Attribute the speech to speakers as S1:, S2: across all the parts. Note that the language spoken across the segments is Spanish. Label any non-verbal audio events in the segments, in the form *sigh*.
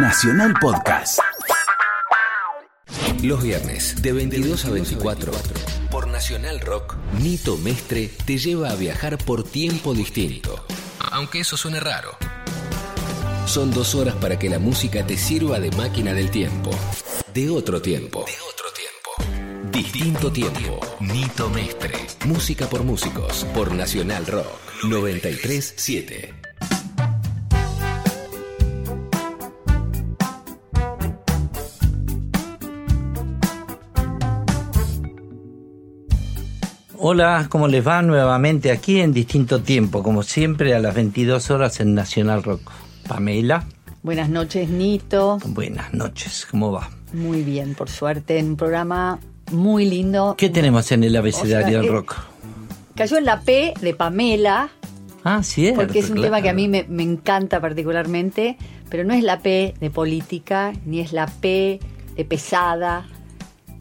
S1: Nacional Podcast.
S2: Los viernes de 22 a 24 por Nacional Rock, Nito Mestre te lleva a viajar por tiempo distinto. Aunque eso suene raro. Son dos horas para que la música te sirva de máquina del tiempo. De otro tiempo. De otro tiempo. Distinto tiempo. Nito Mestre. Música por músicos. Por Nacional Rock. 937.
S3: Hola, ¿cómo les va? Nuevamente aquí en distinto tiempo, como siempre a las 22 horas en Nacional Rock. Pamela.
S4: Buenas noches, Nito.
S3: Buenas noches, ¿cómo va?
S4: Muy bien, por suerte, en un programa muy lindo.
S3: ¿Qué tenemos en el abecedario
S4: O sea,
S3: del
S4: eh,
S3: rock?
S4: Cayó en la P de Pamela,
S3: Ah, cierto.
S4: porque es un
S3: claro.
S4: tema que a mí me, me encanta particularmente, pero no es la P de política, ni es la P de pesada.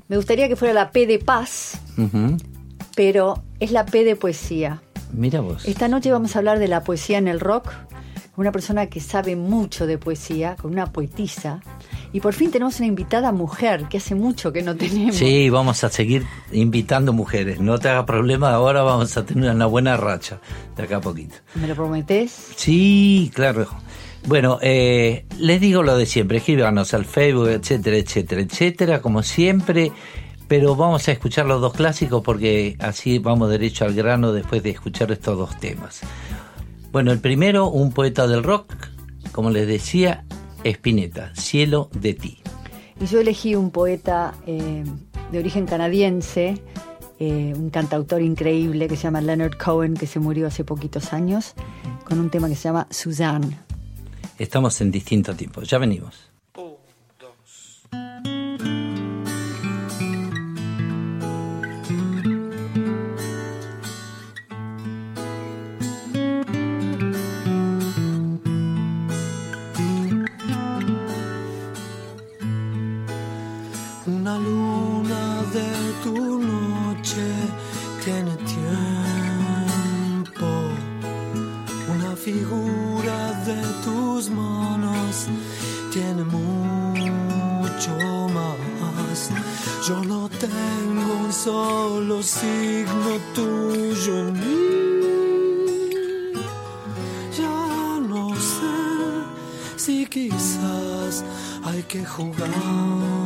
S4: Me gustaría que fuera la P de paz. Pero es la P de poesía.
S3: Mira vos.
S4: Esta noche vamos a hablar de la poesía en el rock, una persona que sabe mucho de poesía, con una poetisa. Y por fin tenemos una invitada mujer, que hace mucho que no tenemos.
S3: Sí, vamos a seguir invitando mujeres. No te hagas problema, ahora vamos a tener una buena racha de acá a poquito.
S4: ¿Me lo prometés?
S3: Sí, claro. Bueno, eh, les digo lo de siempre, escríbanos al Facebook, etcétera, etcétera, etcétera, como siempre, pero vamos a escuchar los dos clásicos porque así vamos derecho al grano después de escuchar estos dos temas. Bueno, el primero, un poeta del rock, como les decía, Spinetta, Cielo de ti.
S4: Y yo elegí un poeta eh, de origen canadiense, eh, un cantautor increíble que se llama Leonard Cohen, que se murió hace poquitos años, con un tema que se llama Suzanne.
S3: Estamos en distinto tiempo, ya venimos.
S5: Tiene mucho más. Yo no tengo un solo signo tuyo en mí. Ya no sé si quizás hay que jugar.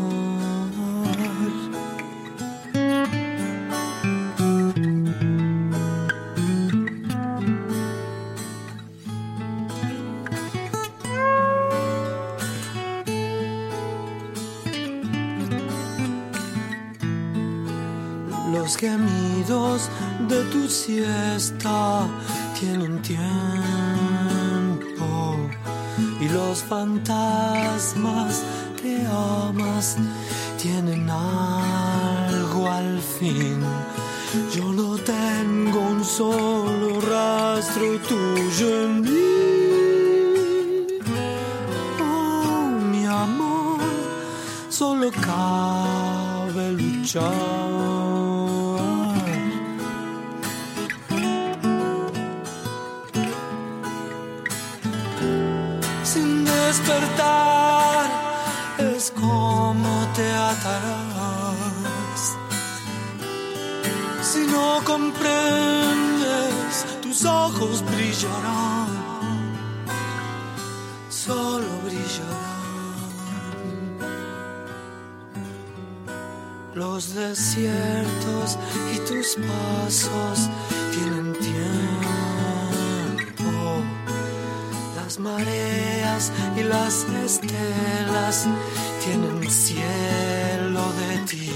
S5: Sin despertar es como te atarás. Si no comprendes, tus ojos brillarán, Los desiertos y tus pasos tienen tiempo. Las mareas y las estelas tienen cielo de ti.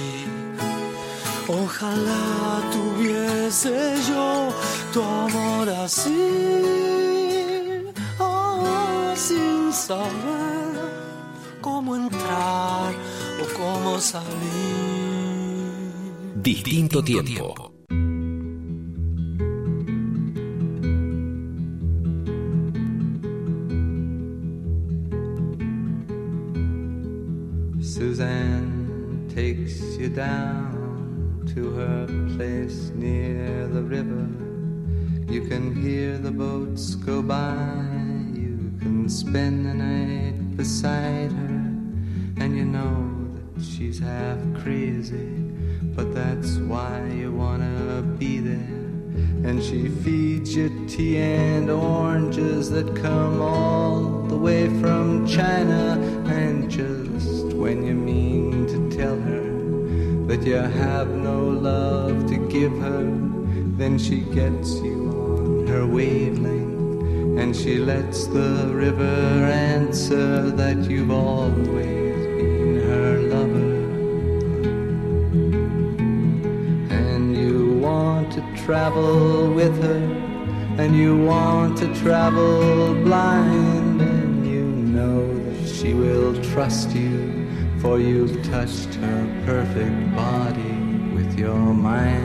S5: Ojalá tuviese yo tu amor así, oh, sin saber cómo entrar o cómo salir.
S2: Distinto tiempo.
S6: Then she gets you on her wavelength. And she lets the river answer that you've always been her lover. And you want to travel with her, and you want to travel blind, and you know that she will trust you, for you've touched her perfect body with your mind.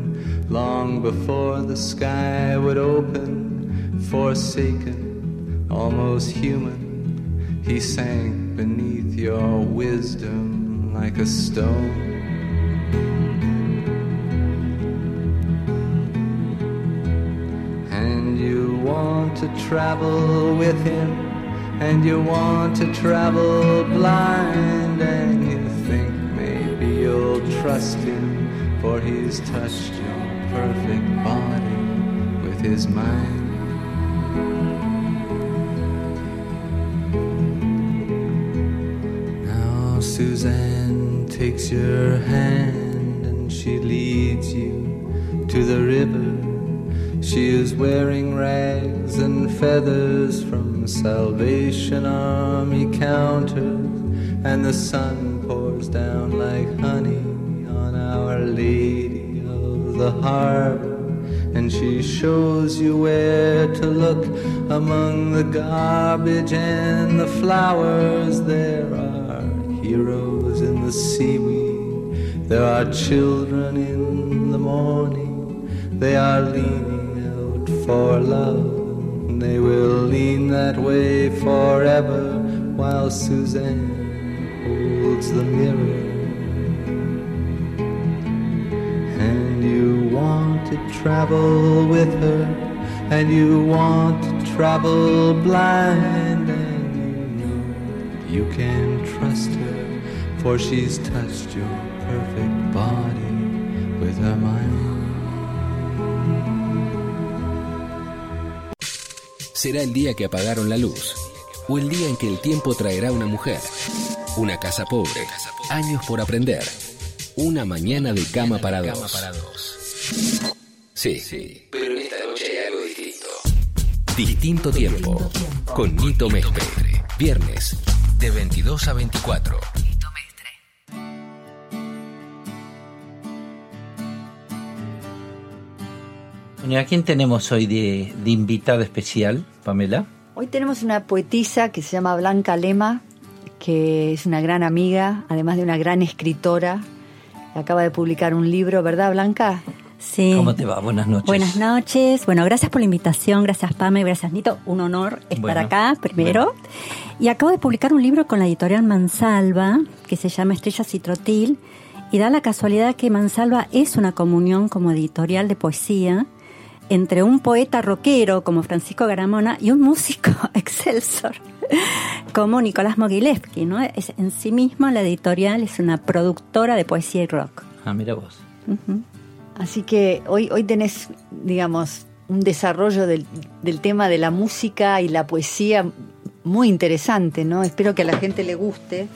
S6: long before the sky would open, forsaken, almost human. He sank beneath your wisdom like a stone. And you want to travel with him, and you want to travel blind, and you think maybe you'll trust him, for he's touched your perfect body with his mind. Now Suzanne takes your hand and she leads you to the river. She is wearing rags and feathers from Salvation Army counters, and the sun pours down like honey on Our of the Harbor. And she shows you where to look among the garbage and the flowers. There are heroes in the seaweed, there are children in the morning. They are leaning out for love. They will lean that way forever while Suzanne holds the mirror. Want to travel with her, and you want to travel blind, and you know you can trust her, for she's touched your perfect body with her mind.
S2: Será el día que apagaron la luz, o el día en que el tiempo traerá una mujer, una casa pobre, años por aprender, una mañana de cama para dos. Sí, pero en esta noche hay algo distinto. Distinto tiempo, con Nito Mestre. Viernes, de 22 a 24.
S3: Bueno, ¿a quién tenemos hoy de, de invitada especial, Pamela?
S4: Hoy tenemos una poetisa que se llama Blanca Lema, que es una gran amiga, además de una gran escritora. Acaba de publicar un libro, ¿verdad, Blanca?
S7: Sí.
S3: ¿Cómo te va? Buenas noches.
S7: Buenas noches. Bueno, gracias por la invitación, gracias Pame, gracias Nito. Un honor estar
S3: Bueno,
S7: acá primero. Y acabo de publicar un libro con la editorial Mansalva, que se llama Estrellas y Trotil. Y da la casualidad que Mansalva es una comunión como editorial de poesía entre un poeta rockero como Francisco Garamona y un músico *laughs* excelsor como Nicolás Mogilevsky, ¿no? Es, en sí mismo la editorial es una productora de poesía y rock.
S3: Ah, mira vos.
S7: Ujú.
S4: Así que hoy, hoy tenés, digamos, un desarrollo del, del tema de la música y la poesía muy interesante, ¿no? Espero que a la gente le guste.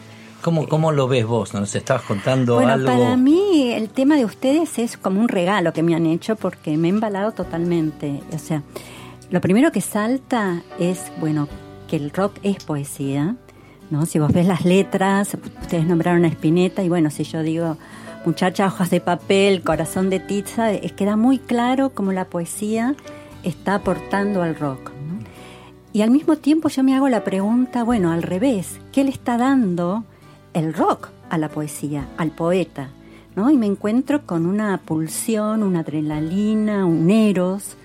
S3: ¿Cómo, ¿Cómo lo ves vos? ¿Nos estabas contando
S7: Bueno,
S3: algo?
S7: para mí el tema de ustedes es como un regalo que me han hecho porque me he embalado totalmente. O sea, lo primero que salta es, bueno, que el rock es poesía, ¿no? Si vos ves las letras, ustedes nombraron a Spinetta y bueno, si yo digo, Muchacha, hojas de papel, corazón de tiza, es queda muy claro cómo la poesía está aportando al rock. Y al mismo tiempo yo me hago la pregunta, bueno, al revés, ¿qué le está dando el rock a la poesía, al poeta? ¿no? Y me encuentro con una pulsión, una adrenalina, un eros,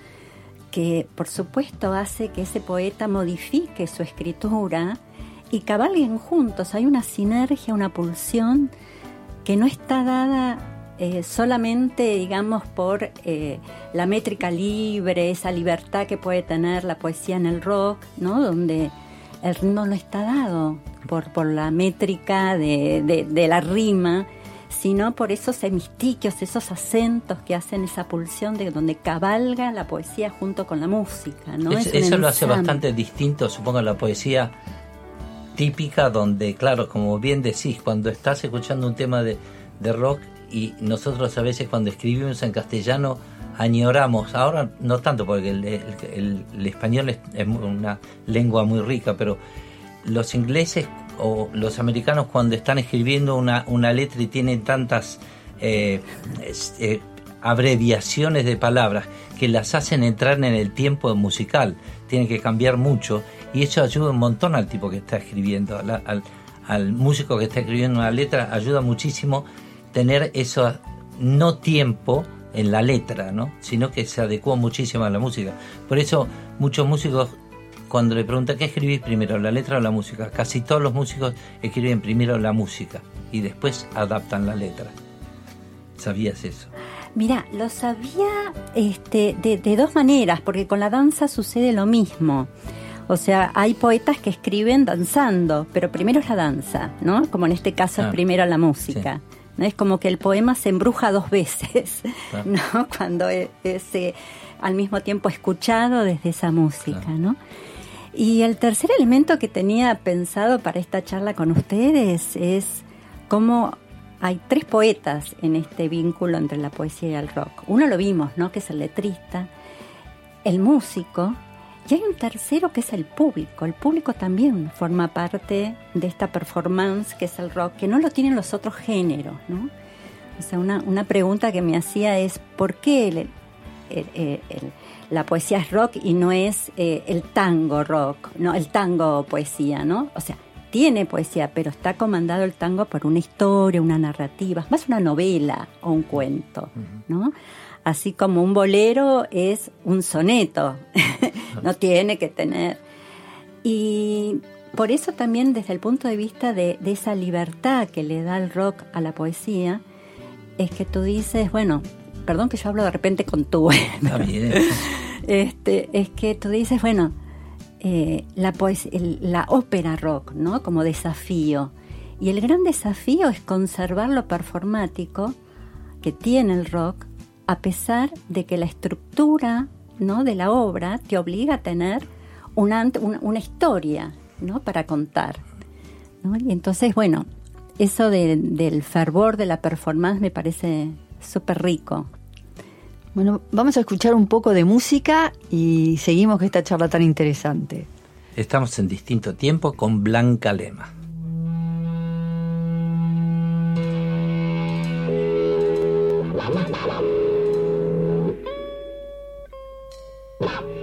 S7: que por supuesto hace que ese poeta modifique su escritura y cabalguen juntos. Hay una sinergia, una pulsión que no está dada eh, solamente, digamos, por eh, la métrica libre, esa libertad que puede tener la poesía en el rock, ¿no? Donde el ritmo no está dado por, por la métrica de, de la rima, sino por esos hemistiquios, esos acentos que hacen esa pulsión de donde cabalga la poesía junto con la música. ¿no?
S3: eso lo hace bastante distinto, supongo, a la poesía típica, donde, claro, como bien decís, cuando estás escuchando un tema de, rock y nosotros a veces cuando escribimos en castellano añoramos, ahora no tanto porque el, español es, una lengua muy rica, pero los ingleses o los americanos cuando están escribiendo una, una letra y tienen tantas eh, eh, abreviaciones de palabras que las hacen entrar en el tiempo musical, tienen que cambiar mucho y eso ayuda un montón al tipo que está escribiendo, al, músico que está escribiendo una letra, ayuda muchísimo tener eso no tiempo en la letra, ¿no? sino que se adecua muchísimo a la música. Por eso muchos músicos cuando le preguntan qué escribís primero, la letra o la música, casi todos los músicos escriben primero la música y después adaptan la letra. ¿Sabías eso?
S7: Mira, lo sabía este, de, dos maneras, porque con la danza sucede lo mismo. O sea, hay poetas que escriben danzando, pero primero es la danza, ¿no? Como en este caso es primero la música. ¿no? Es como que el poema se embruja dos veces, *laughs* ¿no? Cuando es, eh, al mismo tiempo escuchado desde esa música, ¿no? Y el tercer elemento que tenía pensado para esta charla con ustedes es cómo hay tres poetas en este vínculo entre la poesía y el rock. Uno lo vimos, ¿no? Que es el letrista, el músico, y hay un tercero que es el público. El público también forma parte de esta performance que es el rock, que no lo tienen los otros géneros, ¿no? O sea, una, una pregunta que me hacía es, ¿por qué el, el la poesía es rock y no es eh, el tango rock, no el tango poesía, ¿no? O sea, tiene poesía, pero está comandado el tango por una historia, una narrativa, más una novela o un cuento, ¿no? Así como un bolero es un soneto, *laughs* no tiene que tener. Y por eso también desde el punto de vista de, de, esa libertad que le da el rock a la poesía, es que tú dices, bueno, perdón que yo hablo de repente con tú, *laughs* este, es que tú dices, bueno, eh, la, la ópera rock, ¿no? Como desafío. Y el gran desafío es conservar lo performático que tiene el rock, a pesar de que la estructura ¿no? de la obra te obliga a tener una, una, historia ¿no? para contar. ¿no? Y entonces, bueno, eso de, del fervor de la performance me parece súper rico.
S4: Bueno, vamos a escuchar un poco de música y seguimos con esta charla tan interesante.
S3: Estamos en distinto tiempo con Blanca Lema. *laughs*
S8: Bye.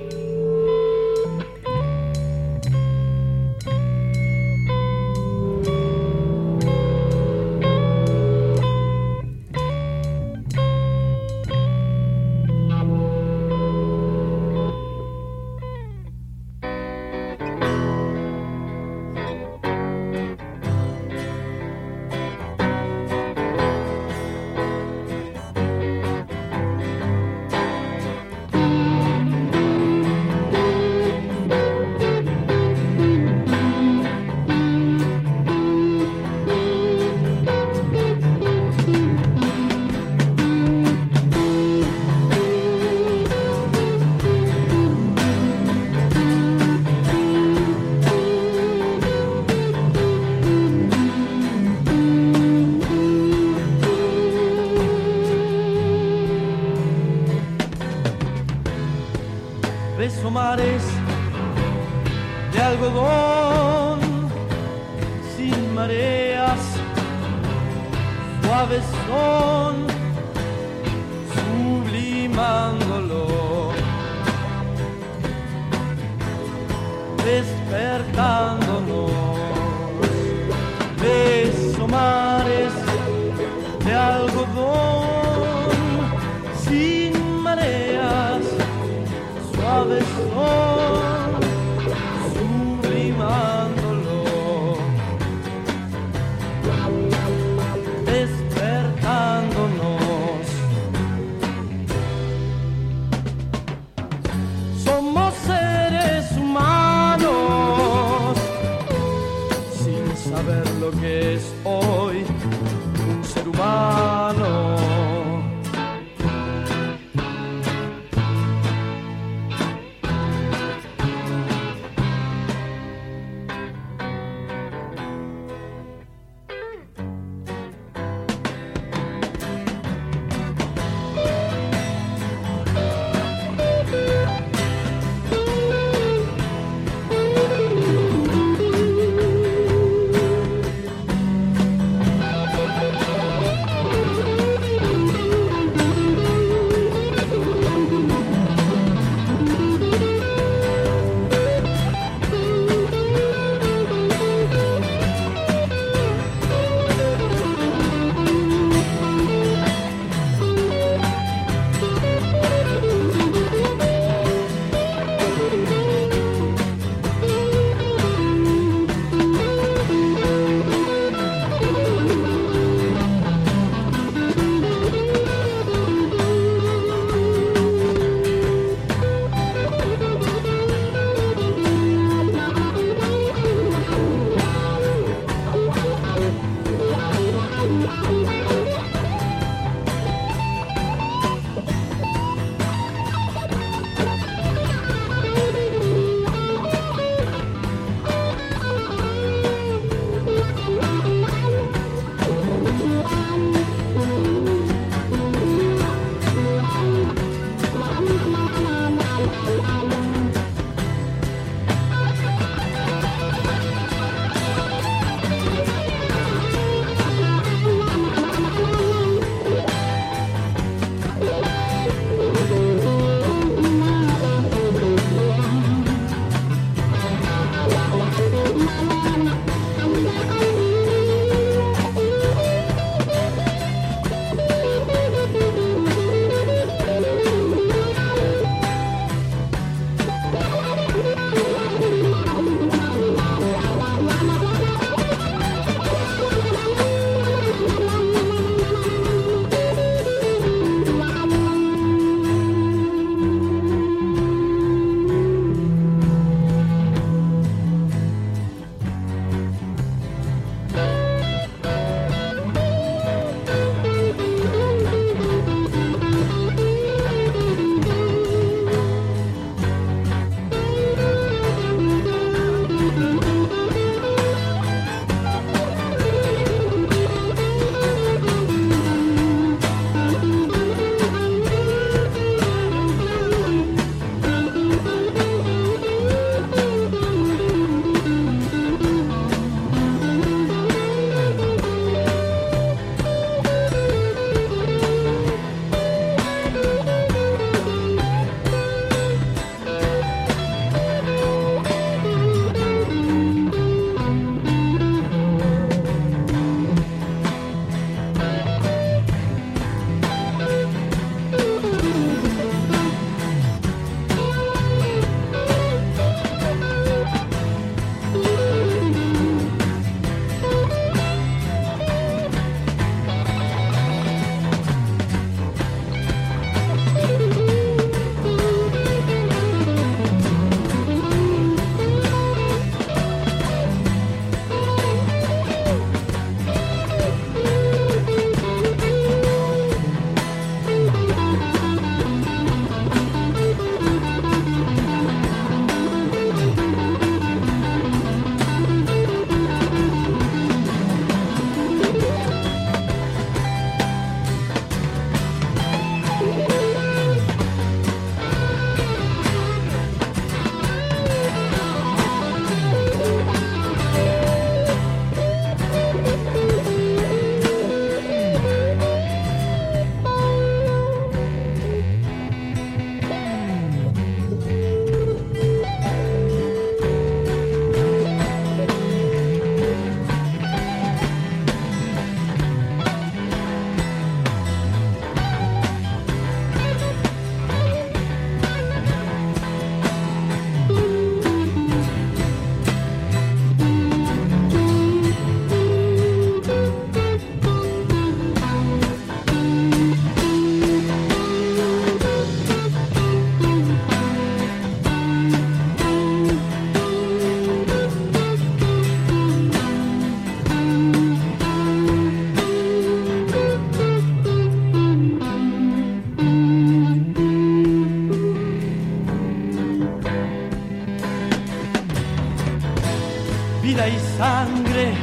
S8: sangre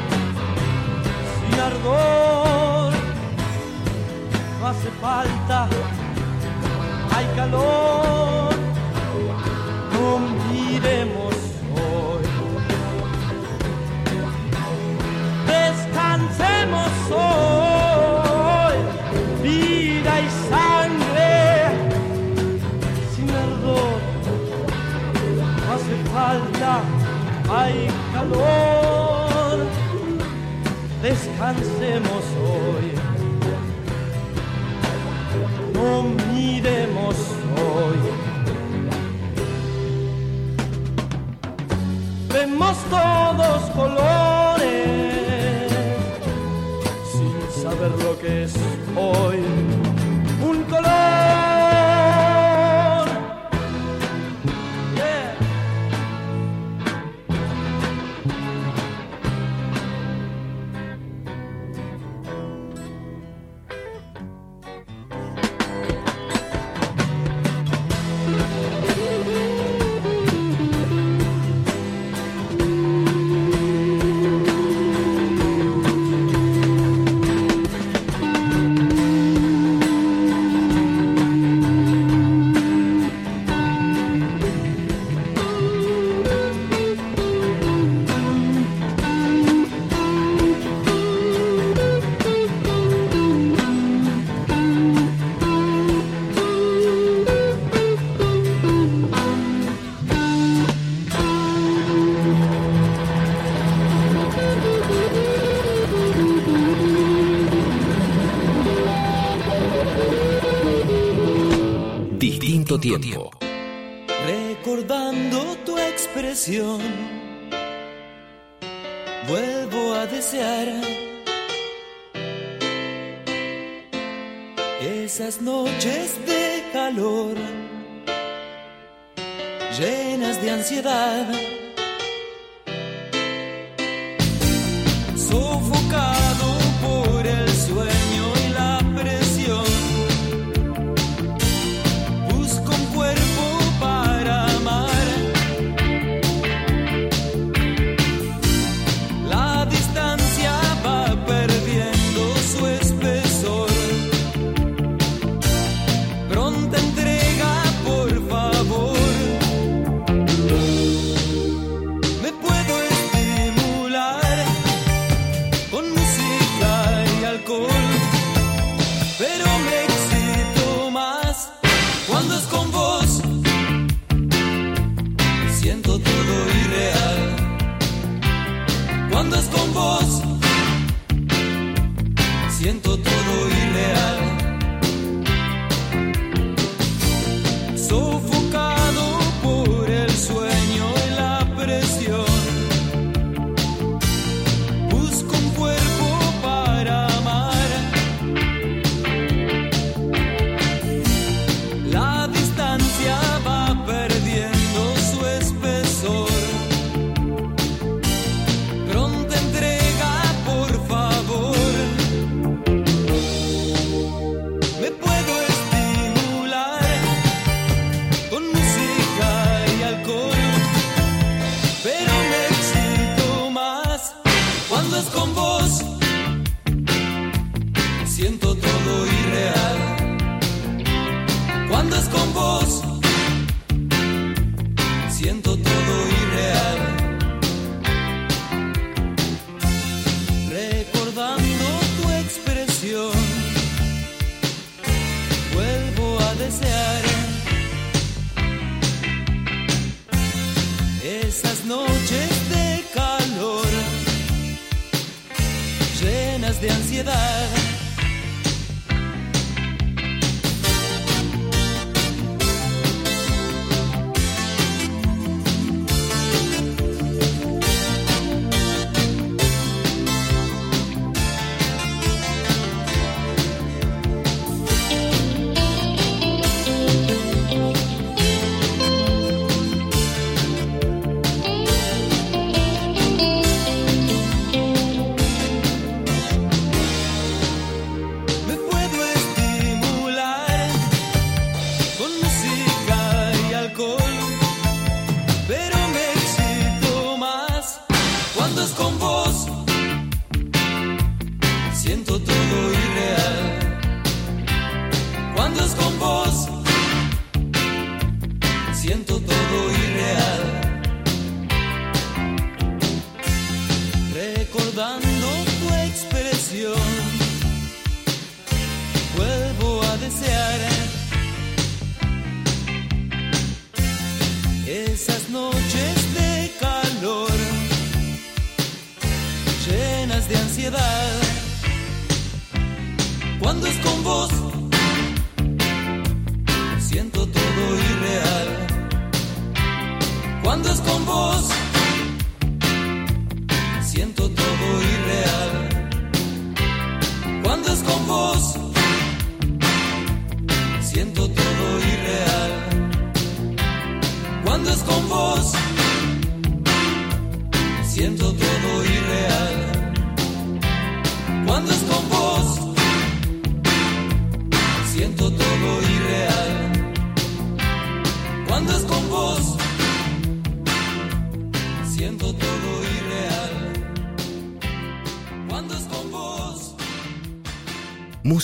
S8: y ardor. No hace falta, hay calor. No miremos hoy. Descansemos hoy, vida y sangre sin ardor. No hace falta, hay calor descansemos hoy. No miremos hoy. Vemos todos colores sin saber lo que es hoy.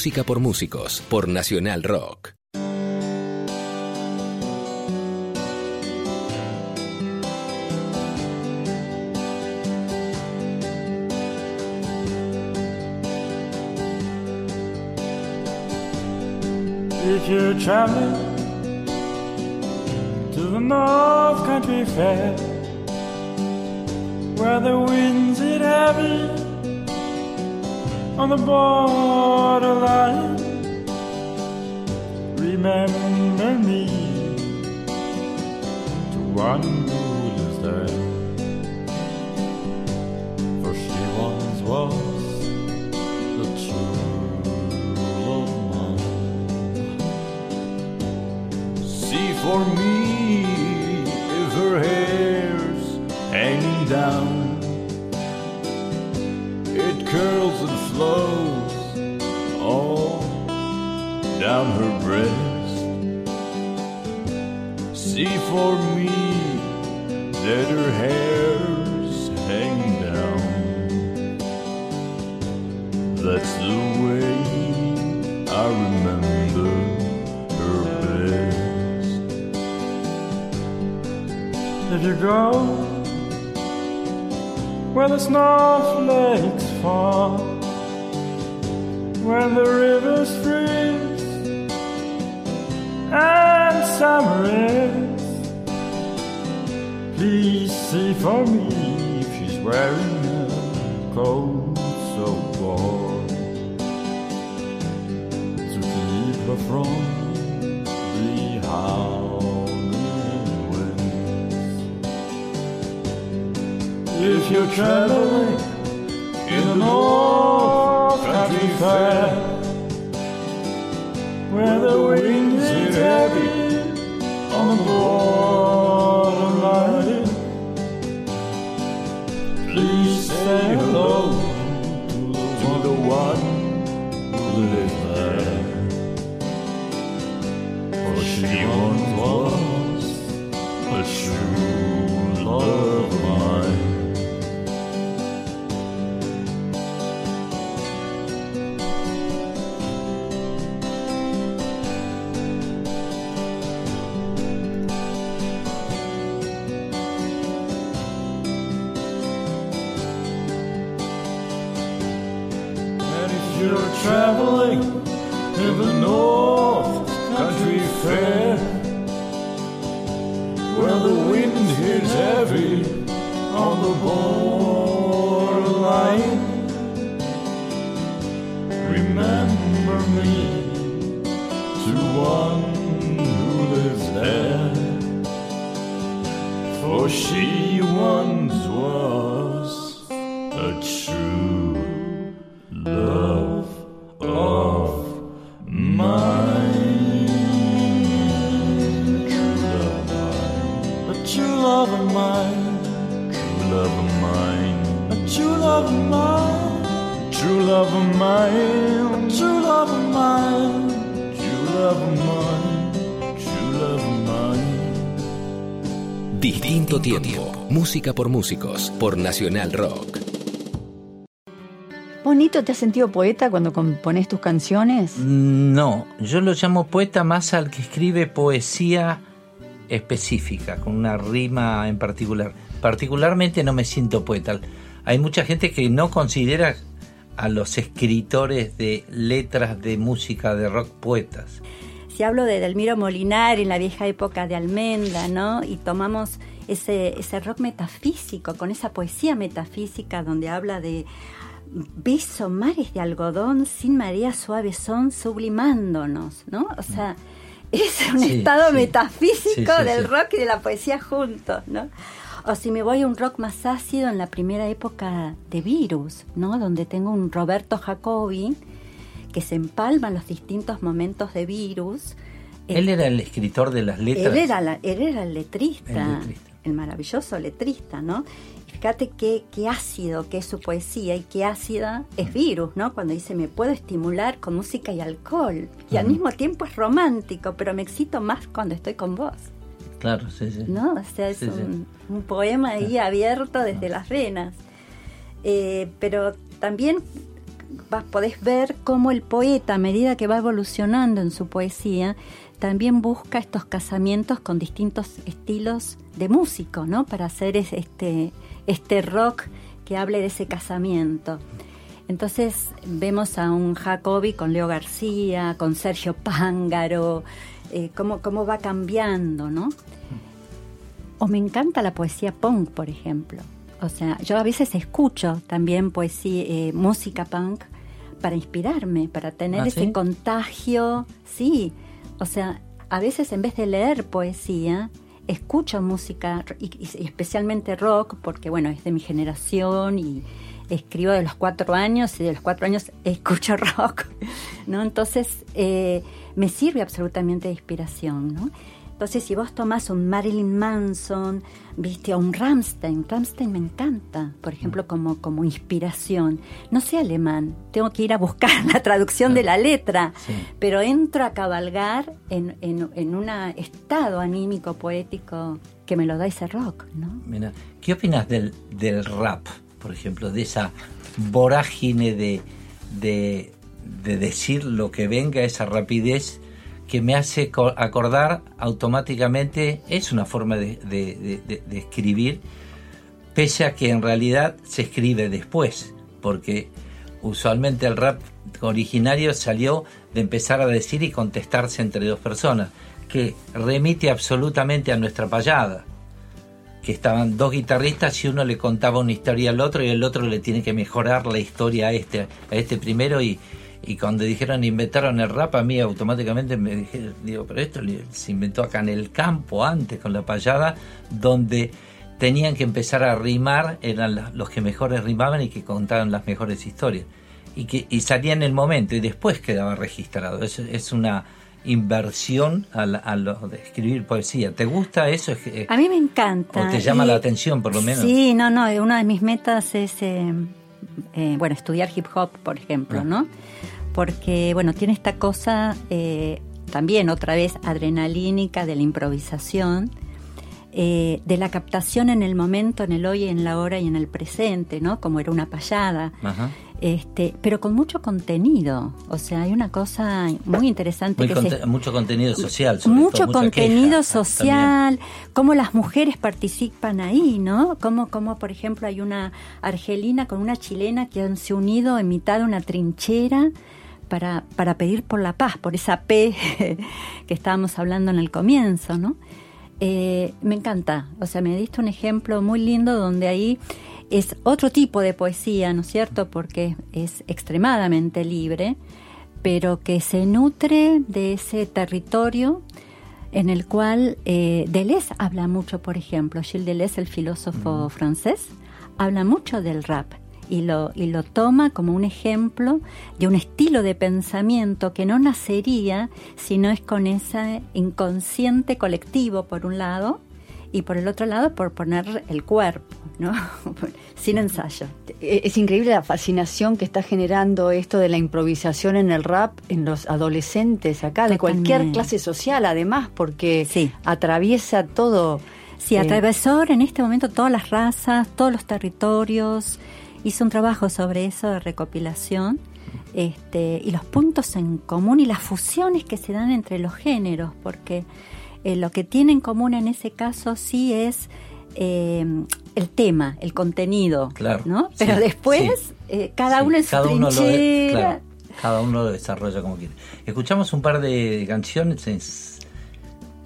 S9: Música por
S2: músicos, por Nacional Rock.
S10: For me
S2: Música por músicos, por Nacional Rock.
S4: Bonito, ¿te has sentido poeta cuando compones tus canciones?
S3: No, yo lo llamo poeta más al que escribe poesía específica, con una rima en particular. Particularmente no me siento poeta. Hay mucha gente que no considera a los escritores de letras de música de rock poetas.
S7: Si hablo de Delmiro Molinar en la vieja época de Almendra, ¿no? Y tomamos ese, ese rock metafísico, con esa poesía metafísica donde habla de beso mares de algodón sin María suave son sublimándonos, ¿no? O sea, es un
S3: Sí,
S7: estado
S3: sí.
S7: metafísico
S3: Sí,
S7: del rock y de la poesía juntos, ¿no? O si me voy a un rock más ácido en la primera época de Virus, ¿no? Donde tengo un Roberto Jacobi que se empalma en los distintos momentos de Virus.
S3: Él era el escritor de las letras.
S7: Él era, la- él era el letrista,
S3: El
S7: el, maravilloso letrista, ¿no? Y fíjate qué, qué ácido que es su poesía y qué ácida es Virus, ¿no? Cuando dice, me puedo estimular con música y alcohol. Y al
S3: Ujú.
S7: mismo tiempo es romántico, pero me excito más cuando estoy con vos,
S3: Claro, sí, sí.
S7: ¿no? O sea, es
S3: Sí, sí.
S7: un, un poema ahí abierto desde las venas. Eh, pero también vas- podés ver cómo el poeta, a medida que va evolucionando en su poesía, también busca estos casamientos con distintos estilos de músico, ¿no? Para hacer es- este, este rock que hable de ese casamiento. Entonces vemos a un Jacobi con Leo García, con Sergio Pángaro, eh, cómo, cómo va cambiando, ¿no? O me encanta la poesía punk, por ejemplo. O sea, yo a veces escucho también poesía, eh, música punk para inspirarme, para tener
S3: ¿Ah,
S7: ese
S3: sí?
S7: contagio. Sí, o sea, a veces en vez de leer poesía, escucho música, y, y especialmente rock, porque bueno, es de mi generación y escribo de los cuatro años y de los cuatro años *laughs* escucho rock, ¿no? Entonces, eh, me sirve absolutamente de inspiración, ¿no? Entonces, si vos tomás un Marilyn Manson, viste, o un Rammstein, Rammstein me encanta, por ejemplo, como, como inspiración. No sé alemán, tengo que ir a buscar *laughs* la traducción de la letra,
S3: Sí.
S7: pero entro a cabalgar en, en, en un estado anímico, poético, que me lo da ese rock, ¿no?
S3: Mira, ¿qué opinas del, del rap, por ejemplo, de esa vorágine de, de, de decir lo que venga, esa rapidez que me hace co- acordar automáticamente, es una forma de- de- de escribir, pese a que en realidad se escribe después, porque usualmente el rap originario salió de empezar a decir y contestarse entre dos personas, que remite absolutamente a nuestra payada que estaban dos guitarristas y uno le contaba una historia al otro y el otro le tiene que mejorar la historia a este, a este primero y, y cuando dijeron inventaron el rap a mí automáticamente me dije, digo, pero esto se inventó acá en el campo antes con la payada donde tenían que empezar a rimar, eran los que mejores rimaban y que contaban las mejores historias y que y salía en el momento y después quedaba registrado. Es, es una inversión a, la- a lo de escribir poesía. ¿Te gusta eso?
S7: A mí me encanta.
S3: o te llama
S7: y-
S3: la atención, por lo menos.
S7: Sí, no, no, una de mis metas es, eh, eh, bueno, estudiar hip hop, por ejemplo,
S3: Ah.
S7: ¿no? Porque, bueno, tiene esta cosa eh, también otra vez adrenalínica de la improvisación, eh, de la captación en el momento, en el hoy, en la hora y en el presente, ¿no? Como era una payada.
S3: Ajá.
S7: Este, pero con mucho contenido. O sea, hay una cosa muy interesante
S3: Muy
S7: que
S3: conte-
S7: se
S3: mucho contenido social. sobre
S7: mucho
S3: todo,
S7: contenido
S3: queja,
S7: social, cómo las mujeres participan ahí, ¿no? Como, como por ejemplo hay una argelina con una chilena que han se unido en mitad de una trinchera para, para pedir por la paz, por esa P *laughs* que estábamos hablando en el comienzo, ¿no? Eh, me encanta, o sea, me diste un ejemplo muy lindo donde ahí es otro tipo de poesía, ¿no es cierto? Porque es extremadamente libre, pero que se nutre de ese territorio en el cual eh, Deleuze habla mucho, por ejemplo, Gilles Deleuze, el filósofo francés, habla mucho del rap y lo, y lo toma como un ejemplo de un estilo de pensamiento que no nacería si no es con ese inconsciente colectivo, por un lado, y por el otro lado, por poner el cuerpo, ¿no? *laughs* Sin ensayo.
S4: Eh, Es increíble la fascinación que está generando esto de la improvisación en el rap en los adolescentes acá, de cualquier clase social además, porque
S7: Sí.
S4: atraviesa todo.
S7: Sí,
S4: Eh,
S7: atravesó en este momento todas las razas, todos los territorios, hice un trabajo sobre eso de recopilación este, y los puntos en común y las fusiones que se dan entre los géneros, porque eh, lo que tiene en común en ese caso sí es eh, el tema, el contenido,
S5: claro,
S7: ¿no? Pero después eh, cada uno es
S5: cada
S7: su
S5: uno cada uno lo desarrolla como quiere. Escuchamos un par de canciones,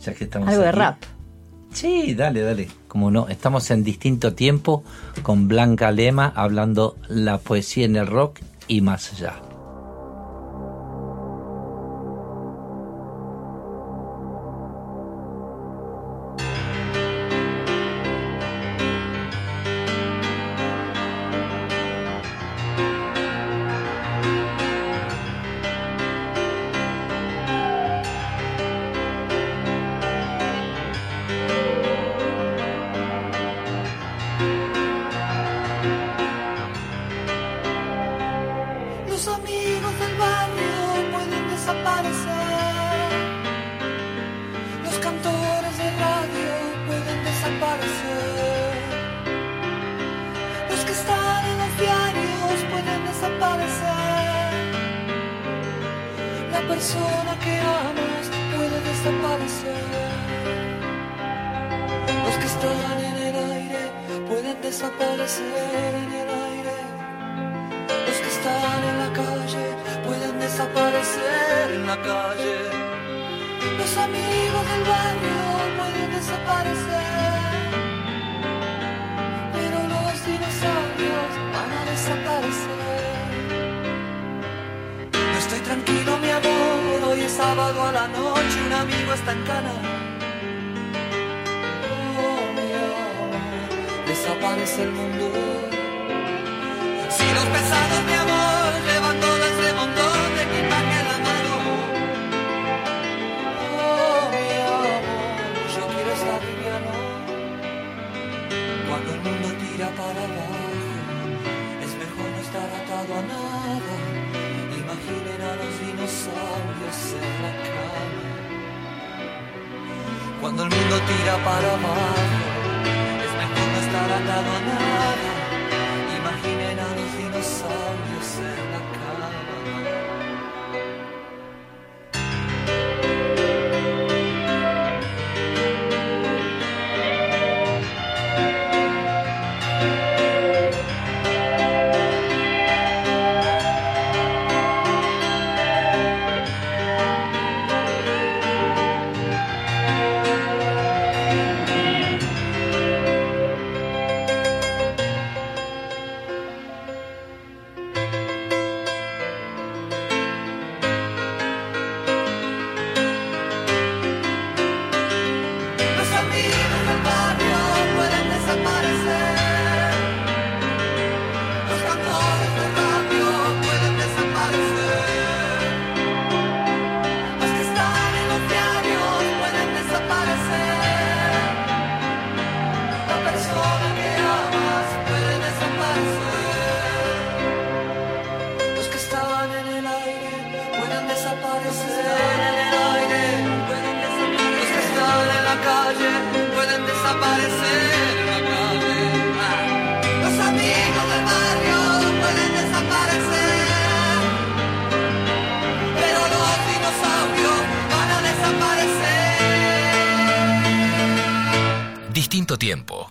S5: ya que estamos
S4: algo de rap.
S5: Sí, dale, dale. Como no, estamos en distinto tiempo con Blanca Lema hablando la poesía en el rock y más allá.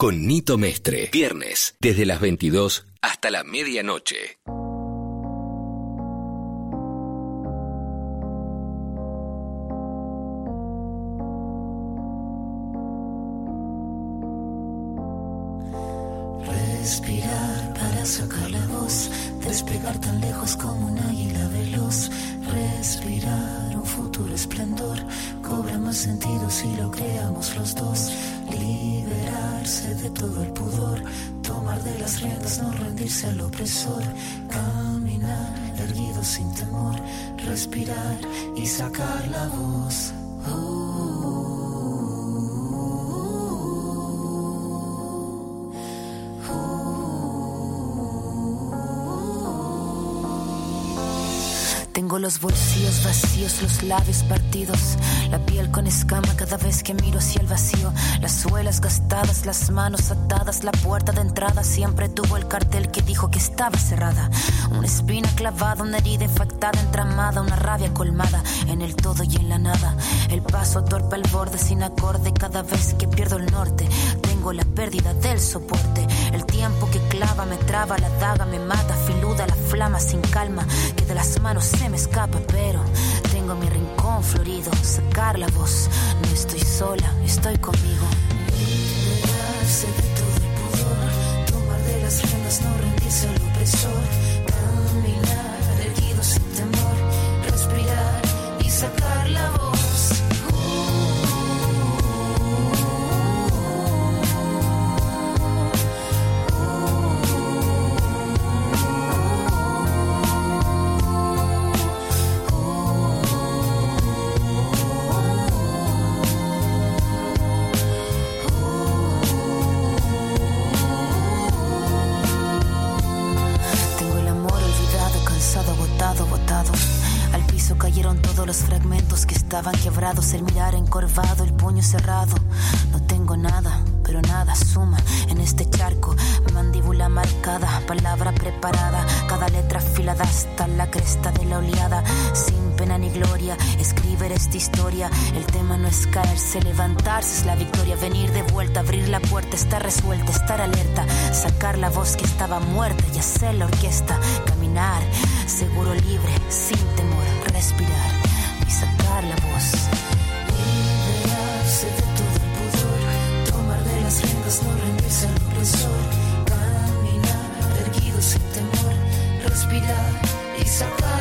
S11: con Mestre. Viernes, desde las 22 hasta la medianoche.
S12: Los
S11: bolsillos vacíos, los labios partidos, la piel con escama cada vez que miro hacia el vacío, las suelas gastadas, las manos atadas, la puerta de entrada siempre tuvo el cartel que dijo que estaba cerrada. Una espina clavada, una herida infectada, entramada, una rabia colmada en el todo y en la nada. El paso torpe al borde sin acorde cada vez que pierdo el norte. Tengo la pérdida del soporte, el tiempo que clava me traba, la daga me mata, filuda la flama sin calma, que de las manos se me escapa, pero tengo mi rincón florido, sacar la voz, no estoy sola, estoy conmigo. Liberarse de todo el pudor, tomar de las riendas, no rendirse al opresor, fragmentos que estaban quebrados. El mirar encorvado, el puño cerrado. No tengo nada, pero nada suma en este charco. Mandíbula marcada, palabra preparada. Cada letra afilada hasta la cresta de la oleada. Sin pena ni gloria, escribir esta historia. El tema no es caerse, levantarse es la victoria. Venir de vuelta, abrir la puerta, estar resuelta, estar alerta. Sacar la voz que estaba muerta y hacer la orquesta. Caminar, seguro libre, sin temor, respirar sacar la voz. Liberarse de todo el pudor, tomar de las riendas, no rendirse al opresor. Caminar erguido sin temor, respirar y sacar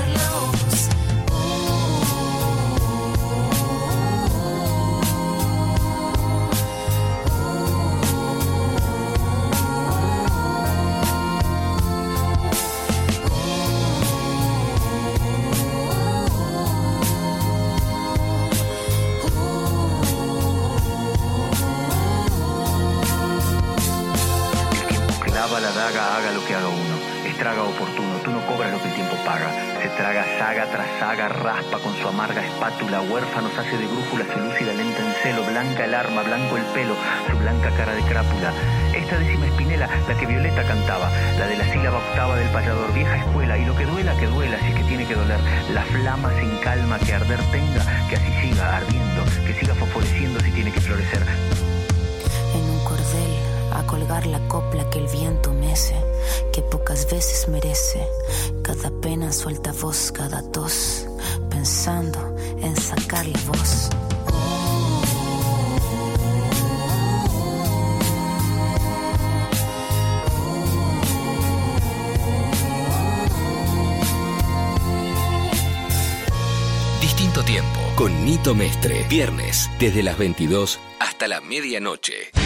S13: saga, raspa con su amarga espátula. Huérfanos hace de brújula, se lúcida lenta en celo. Blanca el arma, blanco el pelo, su blanca cara de crápula. Esta décima espinela, la que Violeta cantaba. La de la sílaba octava del payador, vieja escuela. Y lo que duela, que duela, si es que tiene que doler. La flama sin calma que arder tenga, que así siga ardiendo, que siga fosforeciendo si tiene que florecer.
S11: en un cordel a colgar la copla que el viento mece, que pocas veces merece. Cada pena suelta voz, cada tos, pensando en sacar la voz.
S2: Distinto tiempo con Nito Mestre. Viernes desde las 22 hasta la medianoche.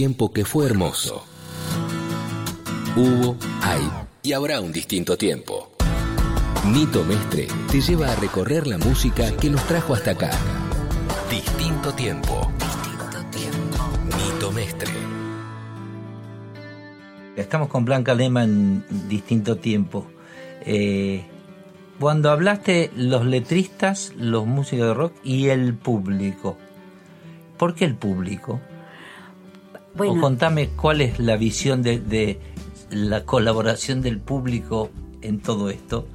S2: Tiempo que fue hermoso. Hubo, hay y habrá un distinto tiempo. Nito Mestre te lleva a recorrer la música que nos trajo hasta acá. Distinto tiempo. Distinto tiempo. Nito Mestre.
S3: Estamos con Blanca Lema en distinto tiempo. Eh, cuando hablaste los letristas, los músicos de rock y el público, ¿por qué el público?
S7: Bueno.
S3: O contame cuál es la visión de, de la colaboración del público en todo esto.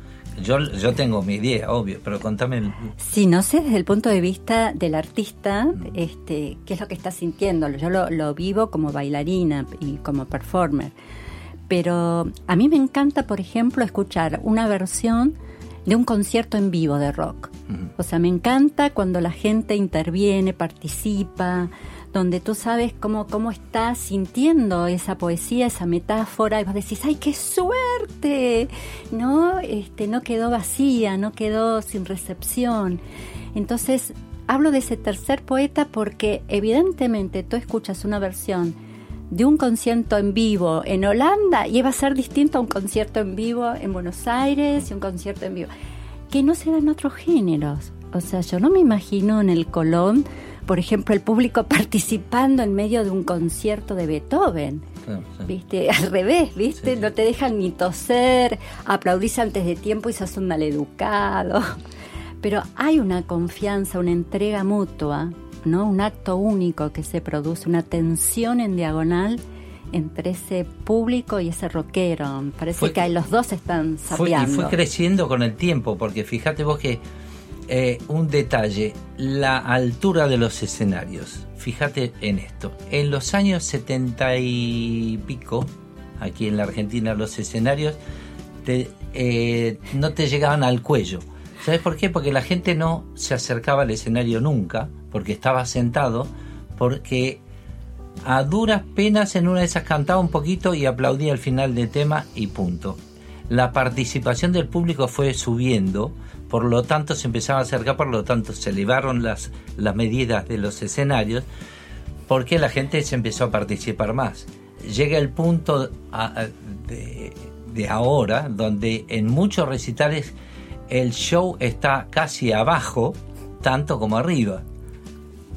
S3: Yo, yo tengo mi idea, obvio, pero contame. el-
S7: Sí, no sé desde el punto de vista del artista, este, qué es lo que está sintiendo. Yo lo, lo vivo como bailarina y como performer. Pero a mí me encanta, por ejemplo, escuchar una versión de un concierto en vivo de rock. O sea, me encanta cuando la gente interviene, participa, donde tú sabes cómo, cómo está sintiendo esa poesía, esa metáfora, y vos decís, ¡ay, qué suerte! No, este, no quedó vacía, no quedó sin recepción. Entonces, hablo de ese tercer poeta porque evidentemente tú escuchas una versión de un concierto en vivo en Holanda y va a ser distinto a un concierto en vivo en Buenos Aires y un concierto en vivo, que no se da en otros géneros. O sea, yo no me imagino en el Colón, por ejemplo, el público *laughs* participando en medio de un concierto de Beethoven.
S3: Claro, sí.
S7: ¿Viste? *laughs* Al revés, ¿viste? No te dejan ni toser, aplaudís antes de tiempo y sos un maleducado. *laughs* Pero hay una confianza, una entrega mutua, ¿no? Un acto único que se produce, una tensión en diagonal entre ese público y ese rockero. Parece
S3: Fue-
S7: que los dos están
S3: Fue, y
S7: sapeando.
S3: fue creciendo con el tiempo, porque fíjate vos que eh, un detalle, la altura de los escenarios. Fíjate en esto. En los años 70 y pico, aquí en la Argentina, los escenarios eh, no te llegaban al cuello. ¿Sabes por qué? Porque la gente no se acercaba al escenario nunca, porque estaba sentado, porque a duras penas en una de esas cantaba un poquito y aplaudía al final del tema y punto. La participación del público fue subiendo, por lo tanto se empezaba a acercar, por lo tanto se elevaron las, las medidas de los escenarios, porque la gente se empezó a participar más. Llega el punto de, de ahora, donde en muchos recitales el show está casi abajo, tanto como arriba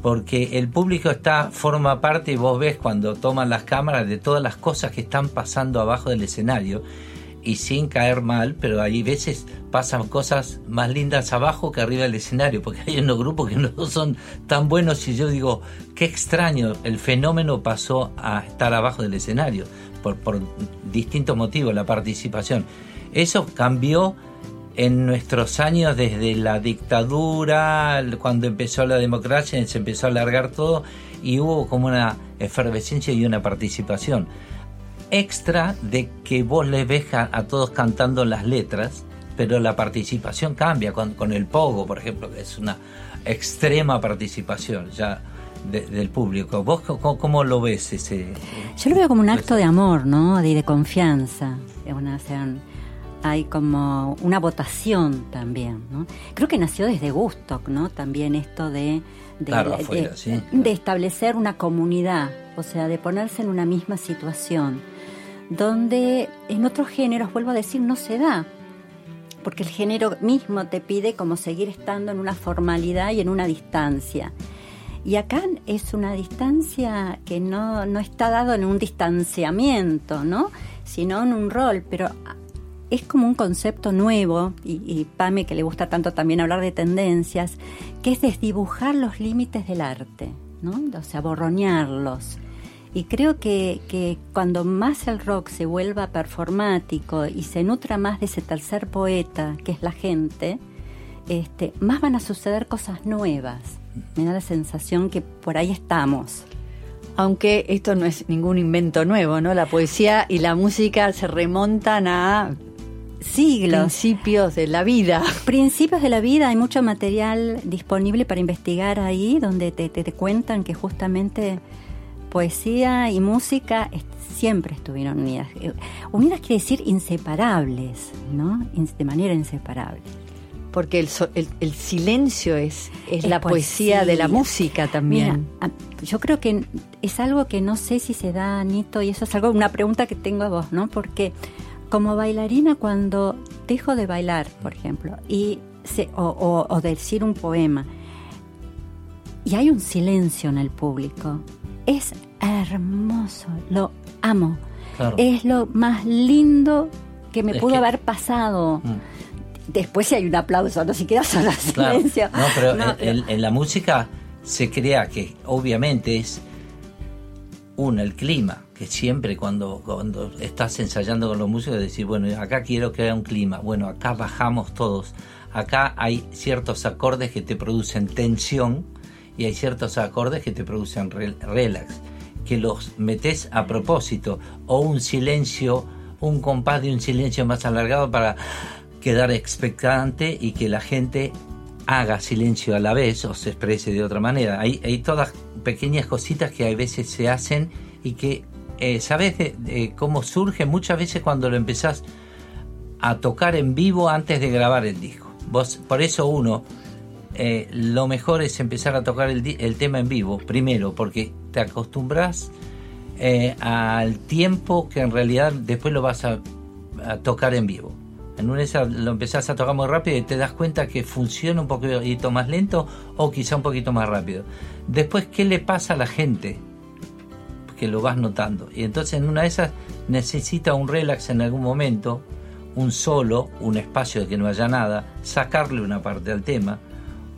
S3: porque el público está forma parte y vos ves cuando toman las cámaras de todas las cosas que están pasando abajo del escenario y sin caer mal, pero hay veces pasan cosas más lindas abajo que arriba del escenario, porque hay unos grupos que no son tan buenos y yo digo, qué extraño, el fenómeno pasó a estar abajo del escenario por, por distintos motivos, la participación. Eso cambió en nuestros años desde la dictadura, cuando empezó la democracia, se empezó a alargar todo y hubo como una efervescencia y una participación extra de que vos le ves a, a todos cantando las letras, pero la participación cambia con, con el pogo, por ejemplo, que es una extrema participación ya de- del público. ¿Vos cómo, cómo lo ves ese?
S7: Yo lo veo como un acto de amor, ¿no? De, de confianza. De una, o sea, hay como una votación también, ¿no? Creo que nació desde Gusto, ¿no? También esto de, de,
S3: Claro,
S7: de-
S3: afuera, sí.
S7: de establecer una comunidad, o sea, de ponerse en una misma situación, donde en otros géneros, vuelvo a decir, no se da. Porque el género mismo te pide como seguir estando en una formalidad y en una distancia. Y acá es una distancia que no, no está dado en un distanciamiento, ¿no? Sino en un rol, pero es como un concepto nuevo, y, Pame que le gusta tanto también hablar de tendencias, que es desdibujar los límites del arte, ¿no? O sea, borronearlos. Y creo que, que cuando más el rock se vuelva performático y se nutra más de ese tercer poeta, que es la gente, este, más van a suceder cosas nuevas. Me da la sensación que por ahí estamos.
S4: Aunque esto no es ningún invento nuevo, ¿no? La poesía y la música se remontan a
S7: Siglos.
S4: principios de la vida. *laughs*
S7: Principios de la vida, hay mucho material disponible para investigar ahí, donde te, te- te cuentan que justamente poesía y música est- siempre estuvieron unidas. Eh, Unidas quiere decir inseparables, ¿no? De manera inseparable.
S4: Porque el, so- el- el silencio es, es,
S7: Es
S4: la poesía, de la música también.
S7: Mira, yo creo que es algo que no sé si se da, Anito, y eso es algo, una pregunta que tengo a vos, ¿no? Porque como bailarina, cuando dejo de bailar, por ejemplo, y se- o, o- o decir un poema, y hay un silencio en el público, es hermoso, lo amo.
S3: Claro.
S7: Es lo más lindo que me
S3: Es
S7: pudo
S3: que-
S7: haber pasado.
S3: Mm.
S7: Después si hay un aplauso, no si queda solo
S3: Claro.
S7: silencio.
S3: No, pero
S7: No,
S3: en, en- en la música se crea que obviamente es una, el clima, que siempre cuando, cuando estás ensayando con los músicos decir, bueno, acá quiero que haya un clima, bueno, acá bajamos todos, acá hay ciertos acordes que te producen tensión y hay ciertos acordes que te producen rel- relax, que los metes a propósito, o un silencio, un compás de un silencio más alargado para quedar expectante y que la gente haga silencio a la vez o se exprese de otra manera. Hay, todas pequeñas cositas que a veces se hacen y que, eh, ¿sabes de- de cómo surge? Muchas veces cuando lo empezás a tocar en vivo antes de grabar el disco. Vos, por eso uno, eh, lo mejor es empezar a tocar el, tema en vivo, primero, porque te acostumbras eh, al tiempo que en realidad después lo vas a, tocar en vivo. En una esas lo empezás a tocar muy rápido y te das cuenta que funciona un poquito más lento o quizá un poquito más rápido. Después, ¿qué le pasa a la gente? Que lo vas notando. Y entonces en una de esas necesita un relax en algún momento, un solo, un espacio de que no haya nada, sacarle una parte al tema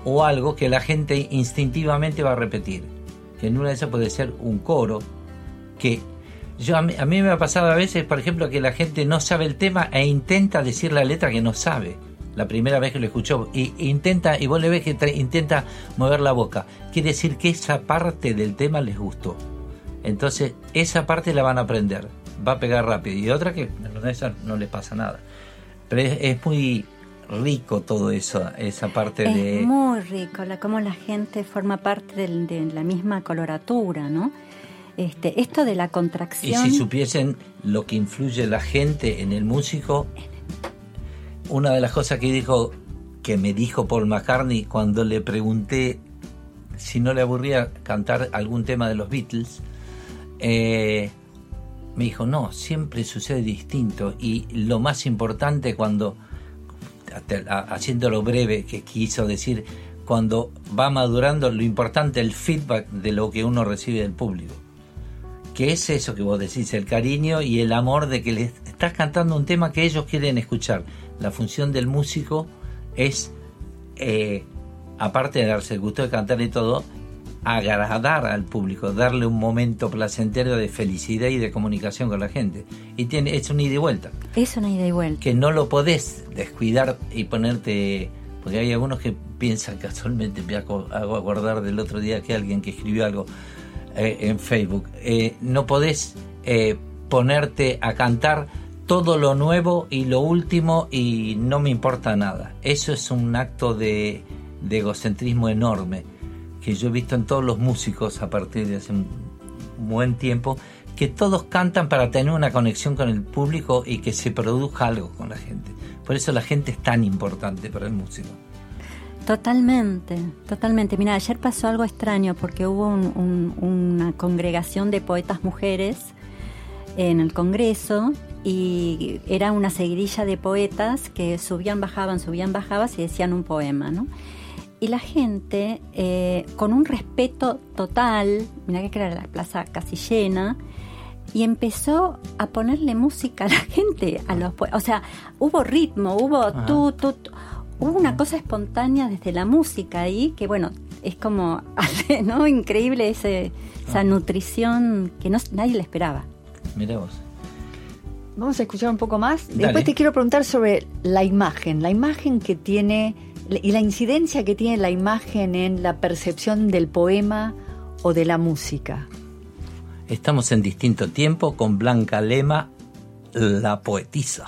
S3: o algo que la gente instintivamente va a repetir. Que en una de esas puede ser un coro que yo a mí, me ha pasado a veces, por ejemplo, que la gente no sabe el tema e intenta decir la letra que no sabe. La primera vez que lo escuchó y intenta y vos le ves que tra- intenta mover la boca. Quiere decir que esa parte del tema les gustó. Entonces esa parte la van a aprender, va a pegar rápido y otra que no les pasa nada. Pero es muy rico todo eso, esa parte
S7: Es
S3: de
S7: muy rico, la, cómo la gente forma parte de la misma coloratura, ¿no? Este, esto de la
S3: Y
S7: contracción.
S3: si supiesen lo que influye la gente en el músico, una de las cosas que dijo, que me dijo Paul McCartney cuando le pregunté si no le aburría cantar algún tema de los Beatles, eh, me dijo, no, siempre sucede distinto y lo más importante cuando, haciéndolo breve, que quiso decir, cuando va madurando, lo importante el feedback de lo que uno recibe del público que es eso que vos decís, el cariño y el amor de que les estás cantando un tema que ellos quieren escuchar. La función del músico es, eh, aparte de darse el gusto de cantar y todo, agradar al público, darle un momento placentero de felicidad y de comunicación con la gente. Y tiene, es un ida y vuelta,
S7: Es una ida y vuelta.
S3: que no lo podés descuidar y ponerte... Porque hay algunos que piensan, casualmente me hago acordar del otro día que alguien que escribió algo, eh, en Facebook. Eh, no podés eh, ponerte a cantar todo lo nuevo y lo último y no me importa nada. Eso es un acto de, de egocentrismo enorme que yo he visto en todos los músicos a partir de hace un buen tiempo, que todos cantan para tener una conexión con el público y que se produzca algo con la gente. Por eso la gente es tan importante para el músico.
S7: Totalmente, totalmente. Mira, ayer pasó algo extraño porque hubo un- un- una congregación de poetas mujeres en el Congreso y era una seguidilla de poetas que subían, bajaban, subían, bajaban y decían un poema, ¿no? Y la gente, eh, con un respeto total, mira que era la plaza casi llena, y empezó a ponerle música a la *laughs* gente, a los o sea, hubo ritmo, hubo tú, tú, tú. hubo una cosa espontánea desde la música ahí que bueno, es como, *laughs* ¿no? Increíble ese, esa nutrición que no, nadie le esperaba.
S3: Mira vos.
S4: Vamos a escuchar un poco más.
S3: Dale.
S4: Después te quiero preguntar sobre la imagen, la imagen que tiene y la incidencia que tiene la imagen en la percepción del poema o de la música.
S3: Estamos en distinto tiempo con Blanca Lema, la poetisa.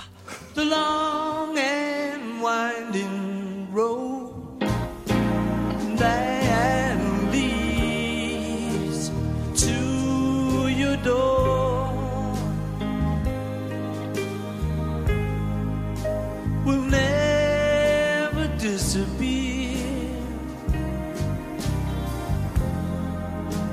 S14: the long and winding road that leads to your door will never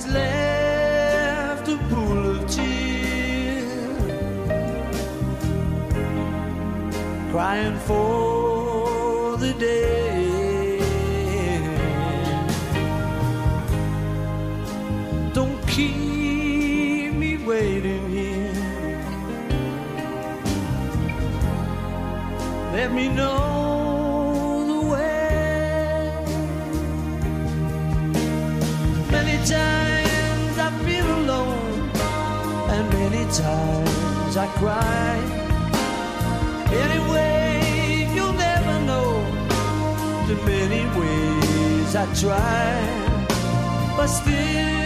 S14: has left a pool of tears, crying for the day. Don't keep me waiting here. Let me know. Times I cry. Anyway, you'll never know the many ways I try, but still.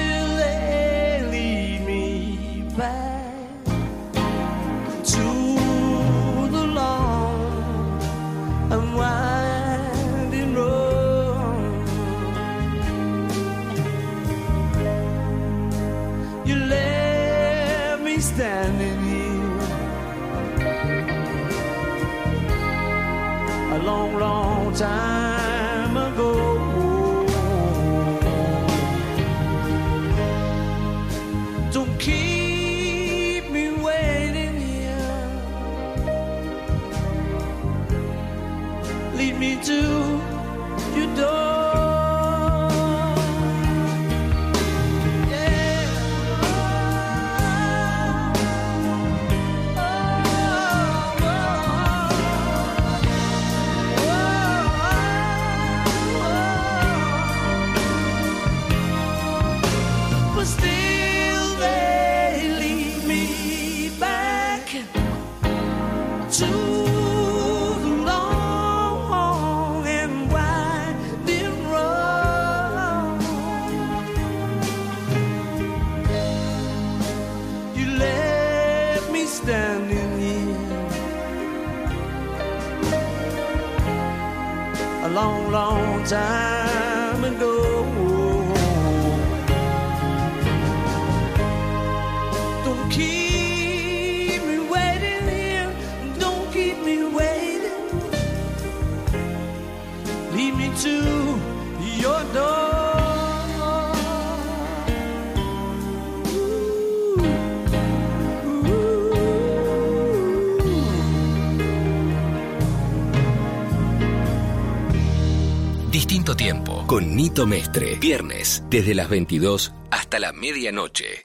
S15: sometimes. con Mestre. Viernes, desde las 22 hasta la medianoche.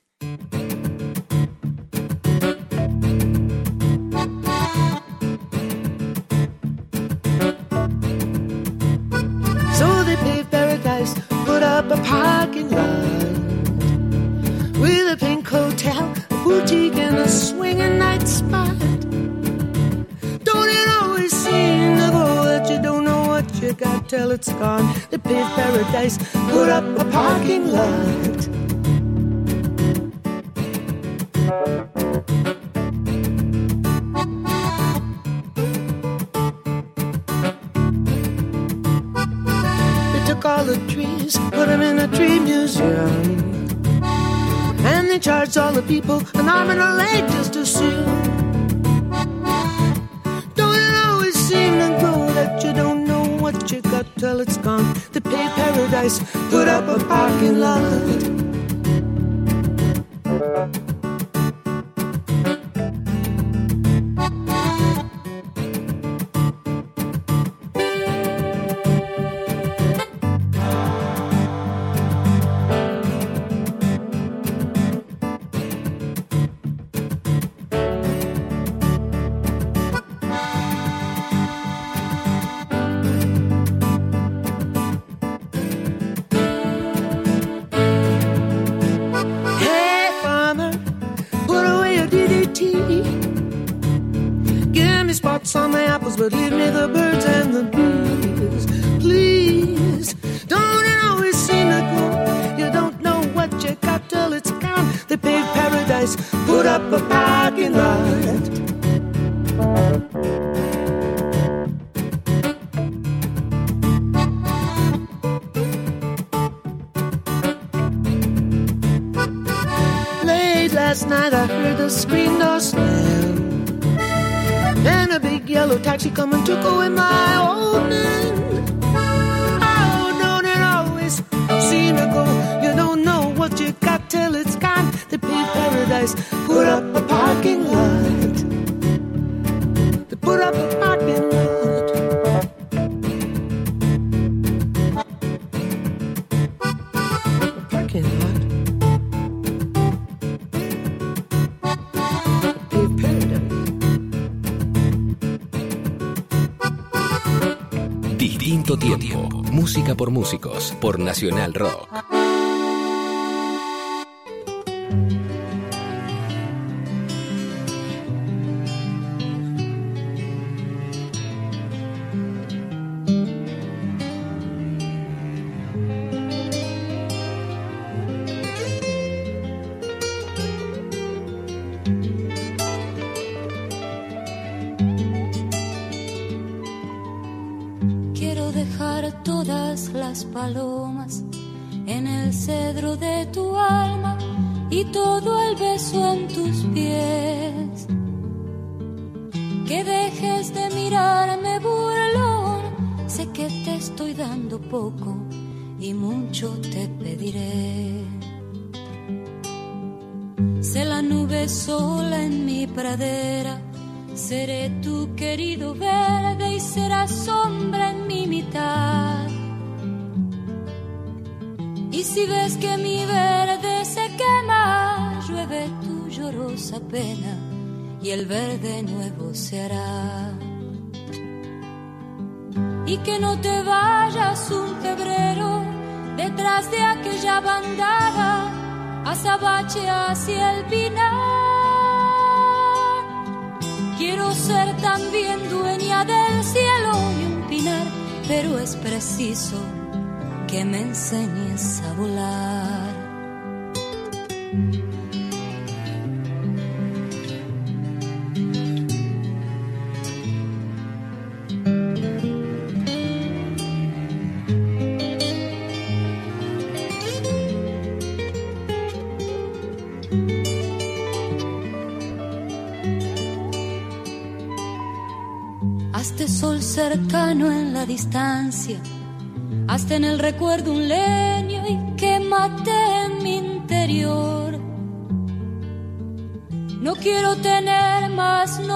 S15: Leave me the
S16: Por músicos. Por Nacional Rock.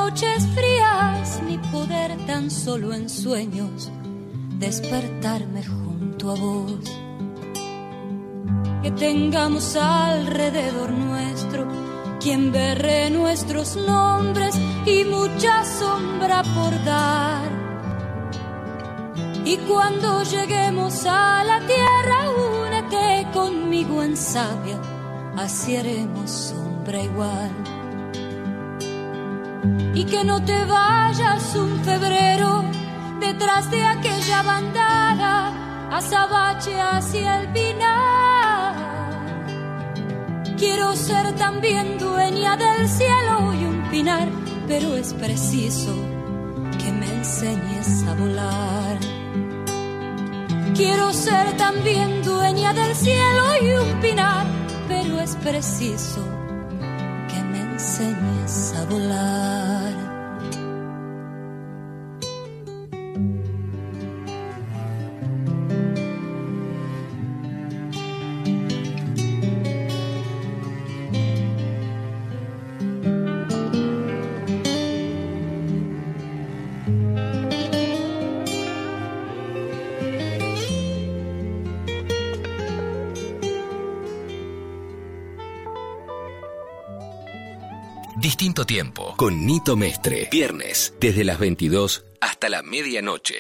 S2: Noches frías ni poder tan solo en sueños despertarme junto a vos. Que tengamos alrededor nuestro quien berre nuestros nombres y mucha sombra por dar. Y cuando lleguemos a la tierra, únete conmigo en sabia, así sombra igual. Y que no te vayas un febrero detrás de aquella bandada, azabache hacia el pinar. Quiero ser también dueña del cielo y un pinar, pero es preciso que me enseñes a volar. Quiero ser también dueña del cielo y un pinar, pero es preciso enseñes a
S16: tiempo. Con Nito Mestre. Viernes, desde las 22 hasta la medianoche.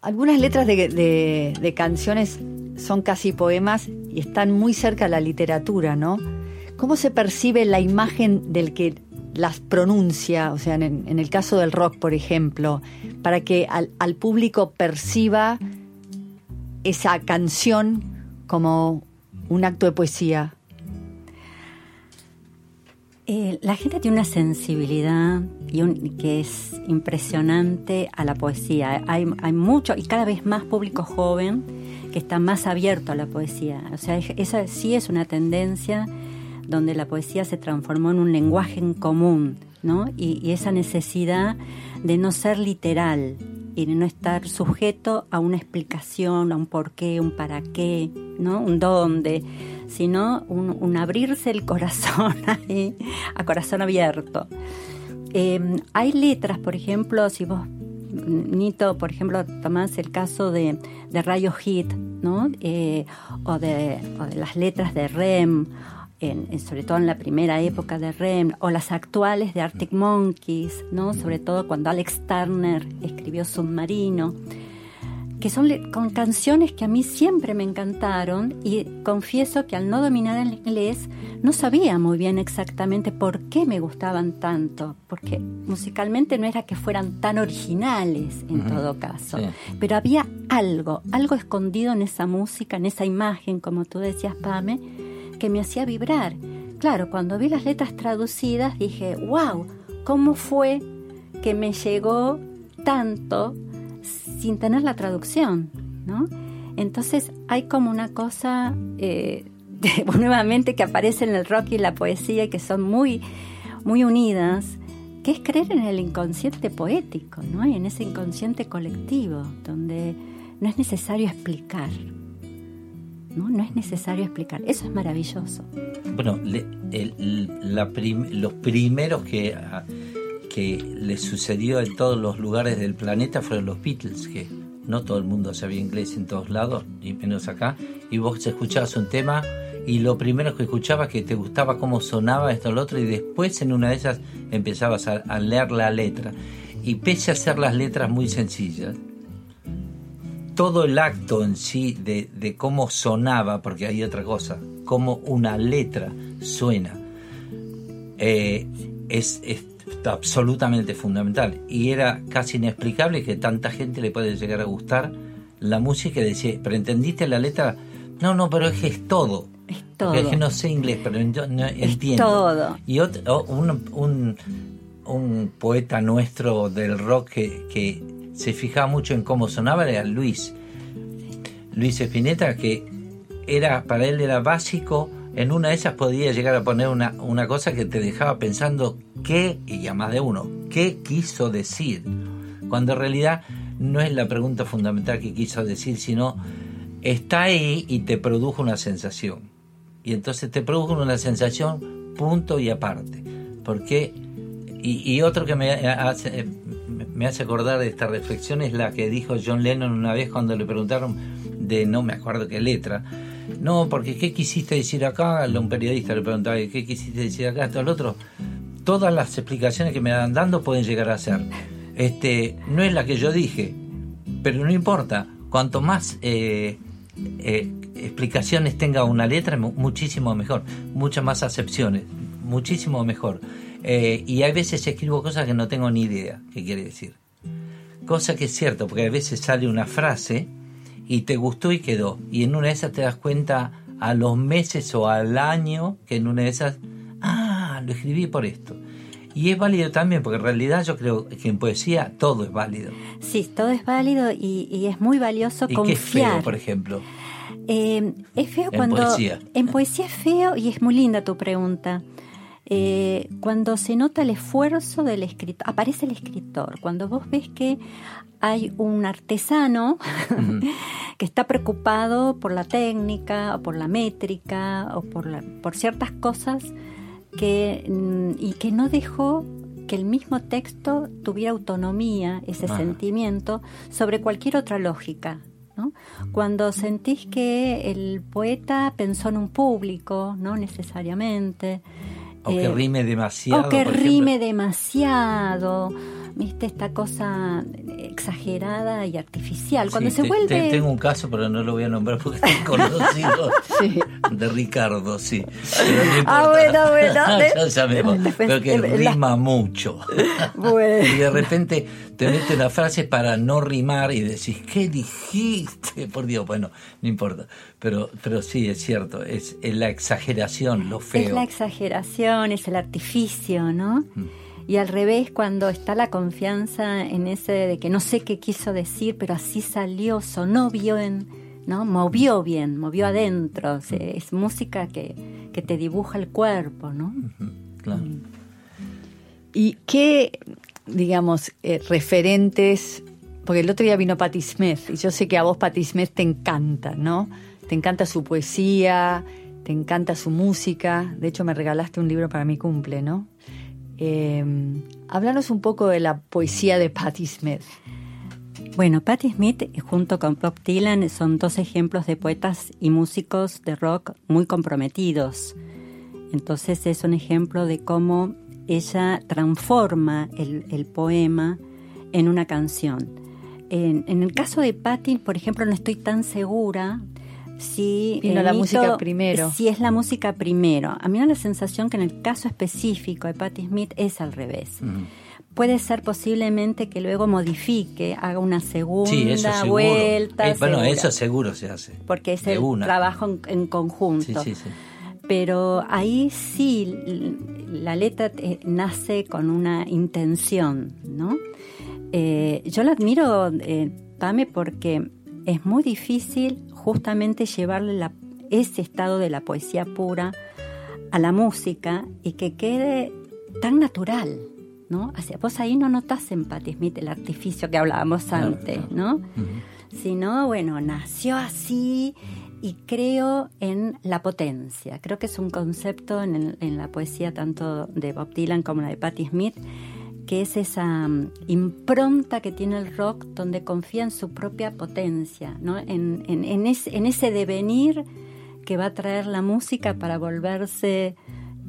S4: Algunas letras de, de, de, canciones son casi poemas y están muy cerca de la literatura, ¿no? ¿Cómo se percibe la imagen del que las pronuncia? O sea, en, el caso del rock, por ejemplo, para que al, público perciba esa canción como un acto de poesía.
S7: Eh, la gente tiene una sensibilidad y que es impresionante a la poesía. Hay, hay mucho y cada vez más público joven que está más abierto a la poesía. O sea, es- esa sí es una tendencia donde la poesía se transformó en un lenguaje en común, ¿no? Y, esa necesidad de no ser literal y de no estar sujeto a una explicación, a un porqué, un para qué, ¿no? Un dónde, sino un, un abrirse el corazón *laughs* ahí, a corazón abierto. Eh, hay letras, por ejemplo, si vos, Nito, por ejemplo, tomás el caso de, de Rayo Hit, ¿no? Eh, o, de, las letras de Rem, en- sobre todo en la primera época de Rem, o las actuales de Arctic Monkeys, ¿no? Sobre todo cuando Alex Turner escribió Submarino que son con canciones que a mí siempre me encantaron y confieso que al no dominar el inglés no sabía muy bien exactamente por qué me gustaban tanto, porque musicalmente no era que fueran tan originales en todo caso,
S3: sí.
S7: pero había algo, algo escondido en esa música, en esa imagen, como tú decías, Pame, que me hacía vibrar. Claro, cuando vi las letras traducidas dije, wow, ¿cómo fue que me llegó tanto sin tener la traducción? ¿no? Entonces hay como una cosa eh, *laughs* nuevamente que aparece en el rock y la poesía y que son muy, muy unidas, que es creer en el inconsciente poético, ¿no? Y en ese inconsciente colectivo, donde no es necesario explicar. ¿no? no es necesario explicar. Eso es maravilloso.
S3: Bueno, los primeros que, a- que le sucedió en todos los lugares del planeta fueron los Beatles, que no todo el mundo sabía inglés en todos lados, y menos acá, y vos escuchabas un tema y lo primero que escuchabas que te gustaba cómo sonaba esto o lo otro, y después en una de esas empezabas a, a leer la letra. Y pese a ser las letras muy sencillas, todo el acto en sí de, de cómo sonaba, porque hay otra cosa, cómo una letra suena, eh, es, es absolutamente fundamental. Y era casi inexplicable que tanta gente le puede llegar a gustar la música y decía, ¿pero entendiste la letra? No, no, pero es que es todo.
S7: todo.
S3: Porque es que no sé inglés, pero yo no entiendo.
S7: todo.
S3: Y otro, un, un, un poeta nuestro del rock que, que se fijaba mucho en cómo sonaba era Luis. Luis Espineta, que era para él era básico. En una de esas podía llegar a poner una, una cosa que te dejaba pensando qué, y a más de uno, qué quiso decir. Cuando en realidad no es la pregunta fundamental que quiso decir, sino está ahí y te produjo una sensación. Y entonces te produjo una sensación punto y aparte. Porque, y, y otro que me hace, me hace acordar de esta reflexión es la que dijo John Lennon una vez cuando le preguntaron de no me acuerdo qué letra. No, porque ¿qué quisiste decir acá? A un periodista le preguntaba, ¿qué quisiste decir acá? Esto, al otro. Todas las explicaciones que me van dando pueden llegar a ser. Este, no es la que yo dije, pero no importa. Cuanto más eh, eh, explicaciones tenga una letra, mu- muchísimo mejor. Muchas más acepciones, muchísimo mejor. Eh, y hay veces escribo cosas que no tengo ni idea qué quiere decir. Cosa que es cierto, porque a veces sale una frase y te gustó y quedó. Y en una de esas te das cuenta a los meses o al año que en una de esas, ah, lo escribí por esto. Y es válido también, porque en realidad yo creo que en poesía todo es válido.
S7: Sí, todo es válido y, y es muy valioso
S3: ¿Y qué es
S7: confiar.
S3: feo, por ejemplo?
S7: Eh, es feo
S3: En
S7: cuando...
S3: poesía.
S7: En poesía es feo y es muy linda tu pregunta. Eh, cuando se nota el esfuerzo del escritor, aparece el escritor, cuando vos ves que hay un artesano *laughs* que está preocupado por la técnica o por la métrica o por, la- por ciertas cosas que, mm, y que no dejó que el mismo texto tuviera autonomía, ese sentimiento, sobre cualquier otra lógica. ¿no? Cuando sentís que el poeta pensó en un público, no necesariamente.
S3: O que
S7: eh,
S3: rime demasiado.
S7: o que
S3: ejemplo.
S7: rime demasiado, viste esta cosa exagerada y artificial. Cuando
S3: Sí,
S7: se
S3: te-
S7: vuelve...
S3: te- tengo un caso, pero no lo voy a nombrar porque es *laughs* conocido. De Ricardo, sí. Pero no importa.
S7: Ah, bueno, bueno. *laughs* de-
S3: ya sabemos, pero que
S7: eh, la-
S3: rima mucho.
S7: Bueno.
S3: Y de repente te mete una frase para no rimar y decís, ¿qué dijiste? Por Dios, bueno, no importa. Pero, pero sí, es cierto, es, es la exageración, lo feo.
S7: Es la exageración, es el artificio, ¿no? Y al revés, cuando está la confianza en ese de que no sé qué quiso decir, pero así salió, sonó bien, ¿no? Movió bien, movió adentro. o sea, es música que, que te dibuja el cuerpo, ¿no?
S3: Claro.
S4: ¿Y qué, digamos, eh, referentes? Porque el otro día vino Patti Smith y yo sé que a vos Patti Smith te encanta, ¿no? Te encanta su poesía, te encanta su música. De hecho, me regalaste un libro para mi cumple, ¿no? Eh, háblanos un poco de la poesía de Patti Smith.
S7: Bueno, Patti Smith eh, junto con Bob Dylan son dos ejemplos de poetas y músicos de rock muy comprometidos. Entonces es un ejemplo de cómo ella transforma el, poema en una canción. En, en el caso de Patti, por ejemplo, no estoy tan segura si
S4: Vino la
S7: mito-
S4: música primero.
S7: Si es la música primero. A mí me da la sensación que en el caso específico de Patti Smith es al revés. Puede ser posiblemente que luego modifique, haga una segunda
S3: Sí, eso seguro.
S7: vuelta.
S3: Eh, bueno,
S7: segura,
S3: eso seguro se hace.
S7: Porque es
S3: de
S7: el
S3: una.
S7: trabajo en, en conjunto.
S3: Sí, sí, sí.
S7: Pero ahí sí la letra eh, nace con una intención, ¿no? Eh, yo la admiro, eh, Pame, porque es muy difícil justamente llevarle la- ese estado de la poesía pura a la música y que quede tan natural, ¿no? O sea, vos ahí no notás en Patti Smith el artificio que hablábamos antes, ¿no? Sino, bueno, nació así y creo en la potencia. Creo que es un concepto en, el- en la poesía tanto de Bob Dylan como la de Patti Smith, que es esa mm, impronta que tiene el rock donde confía en su propia potencia, ¿no? en, en- en ese, en ese devenir que va a traer la música para volverse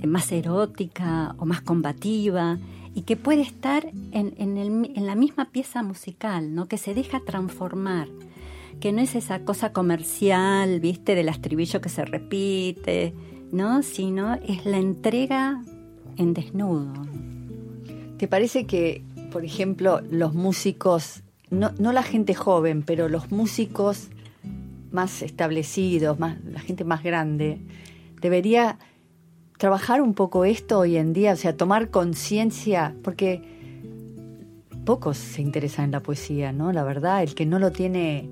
S7: eh, más erótica o más combativa y que puede estar en, en el en la misma pieza musical, ¿no? que se deja transformar, que no es esa cosa comercial, viste, del estribillo que se repite, ¿no? sino es la entrega en desnudo.
S4: ¿Te parece que, por ejemplo, los músicos, no, no la gente joven, pero los músicos más establecidos, más, la gente más grande, debería trabajar un poco esto hoy en día, o sea, tomar conciencia, porque pocos se interesan en la poesía, ¿no? La verdad, el que no lo tiene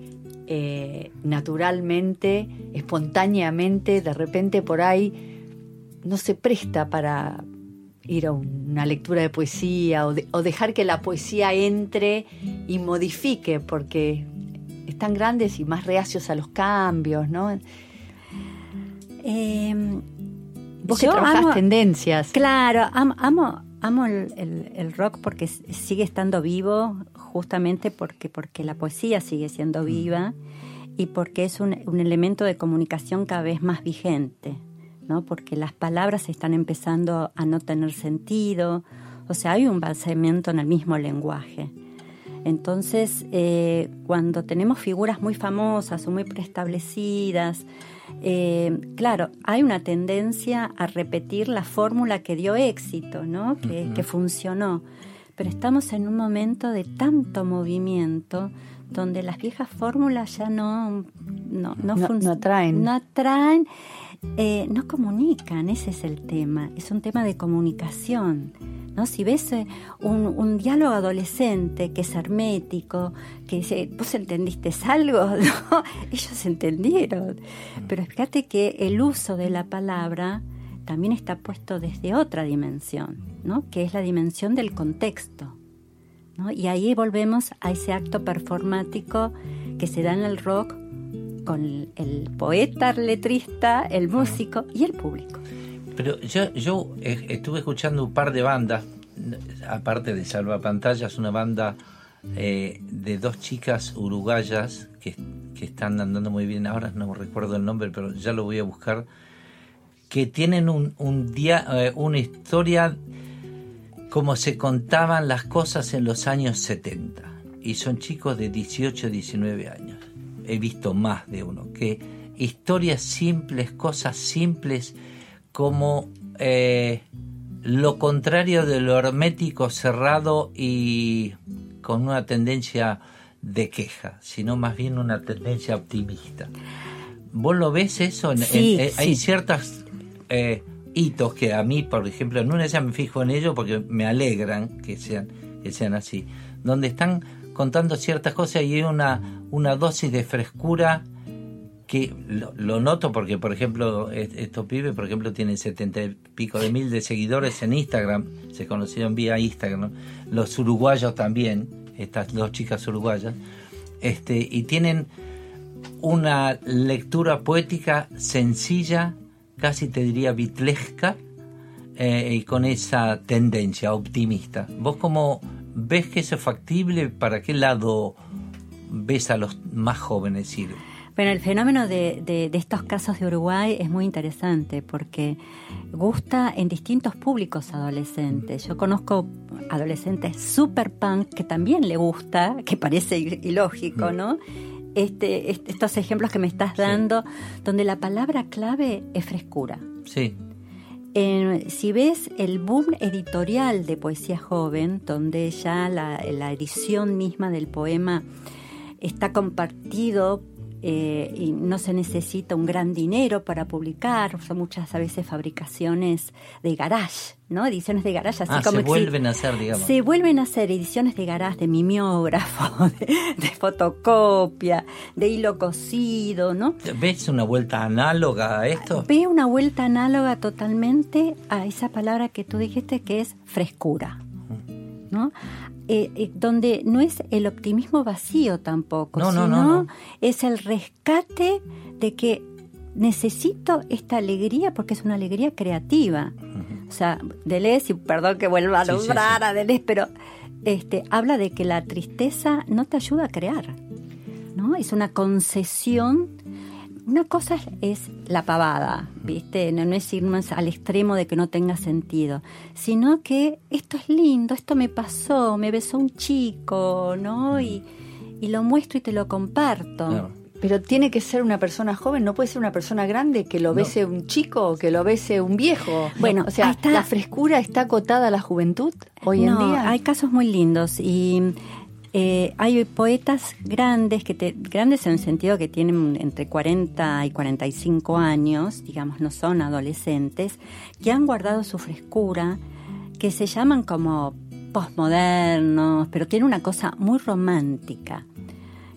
S4: eh, naturalmente, espontáneamente, de repente por ahí no se presta para ir a una lectura de poesía o, de- o dejar que la poesía entre y modifique, porque están grandes y más reacios a los cambios, ¿no?
S7: Eh,
S4: Vos que
S7: amo-
S4: tendencias.
S7: Claro, am- amo, amo el, el- el rock porque sigue estando vivo, justamente porque, porque la poesía sigue siendo viva y porque es un, un elemento de comunicación cada vez más vigente, ¿no? Porque las palabras están empezando a no tener sentido, o sea, hay un baseamiento en el mismo lenguaje. Entonces, eh, cuando tenemos figuras muy famosas o muy preestablecidas, eh, claro, hay una tendencia a repetir la fórmula que dio éxito, ¿no? Que funcionó. Pero estamos en un momento de tanto movimiento donde las viejas fórmulas ya no, no, no,
S4: No- no atraen.
S7: No atraen, eh, no comunican, ese es el tema. Es un tema de comunicación. ¿no? Si ves eh, un, un diálogo adolescente que es hermético, que dice, ¿vos entendiste algo? *laughs* ¿No? Ellos entendieron. Pero fíjate que el uso de la palabra también está puesto desde otra dimensión, ¿no? que es la dimensión del contexto. Y ahí volvemos a ese acto performático que se da en el rock con el, poeta, el letrista, el músico y el público.
S3: Pero yo, yo eh, estuve escuchando un par de bandas, aparte de Salva Pantallas, una banda eh, de dos chicas uruguayas que, que están andando muy bien. Ahora no recuerdo el nombre, pero ya lo voy a buscar. Que tienen un, un día, eh, una historia como se contaban las cosas en los años 70. y son chicos de 18, 19 años. He visto más de uno, que historias simples, cosas simples como eh, lo contrario de lo hermético, cerrado y con una tendencia de queja, sino más bien una tendencia optimista. ¿Vos lo ves eso?
S7: Sí,
S3: en- eh, Hay
S7: sí.
S3: ciertos eh, hitos que a mí, por ejemplo, en una ya me fijo en ello porque me alegran que sean, que sean así, donde están contando ciertas cosas y hay una, una dosis de frescura que lo, lo noto porque, por ejemplo, est- estos pibes, por ejemplo, tienen setenta y pico de mil de seguidores en Instagram, se conocieron vía Instagram, los uruguayos también, estas dos chicas uruguayas, este, y tienen una lectura poética sencilla, casi te diría bitlesca, eh, y con esa tendencia optimista. ¿Vos cómo ves que eso es factible? ¿Para qué lado ves a los más jóvenes ir?
S7: Bueno, el fenómeno de, de- de estos casos de Uruguay es muy interesante porque gusta en distintos públicos adolescentes. Yo conozco adolescentes super punk que también le gusta, que parece ilógico, ¿no? Este, est- estos ejemplos que me estás dando, donde la palabra clave es frescura.
S3: Sí,
S7: Eh, si ves el boom editorial de poesía joven, donde ya la, la edición misma del poema está compartido eh, y no se necesita un gran dinero para publicar, son muchas a veces fabricaciones de garage, ¿no? Ediciones de garage, así
S3: ah,
S7: como
S3: se vuelven a hacer, digamos.
S7: se vuelven a hacer ediciones de garage, de mimeógrafo, *laughs* de, de fotocopia, de hilo cosido, ¿no?
S3: ¿Ves una vuelta análoga a esto?
S7: Ve una vuelta análoga totalmente a esa palabra que tú dijiste que es frescura, ¿no? Eh, eh, donde no es el optimismo vacío tampoco,
S3: No, no,
S7: sino
S3: no, no.
S7: es el rescate de que necesito esta alegría porque es una alegría creativa. O sea, Deleuze, y perdón que vuelva a
S3: Sí, sí,
S7: nombrar
S3: sí.
S7: a Deleuze, pero este, habla de que la tristeza no te ayuda a crear, ¿no? Es una concesión. Una cosa es la pavada, ¿viste? No, no es irnos al extremo de que no tenga sentido, sino que esto es lindo, esto me pasó, me besó un chico, ¿no? Y, y lo muestro y te lo comparto.
S3: Claro.
S4: Pero tiene que ser una persona joven, no puede ser una persona grande que lo
S3: No.
S4: bese un chico o que lo bese un viejo.
S7: Bueno,
S4: o sea,
S7: está.
S4: la frescura está acotada a la juventud hoy
S7: no,
S4: en día.
S7: hay casos muy lindos y eh, hay poetas grandes, que grandes en el sentido que tienen entre 40 y 45 años, digamos, no son adolescentes, que han guardado su frescura, que se llaman como postmodernos, pero tiene una cosa muy romántica,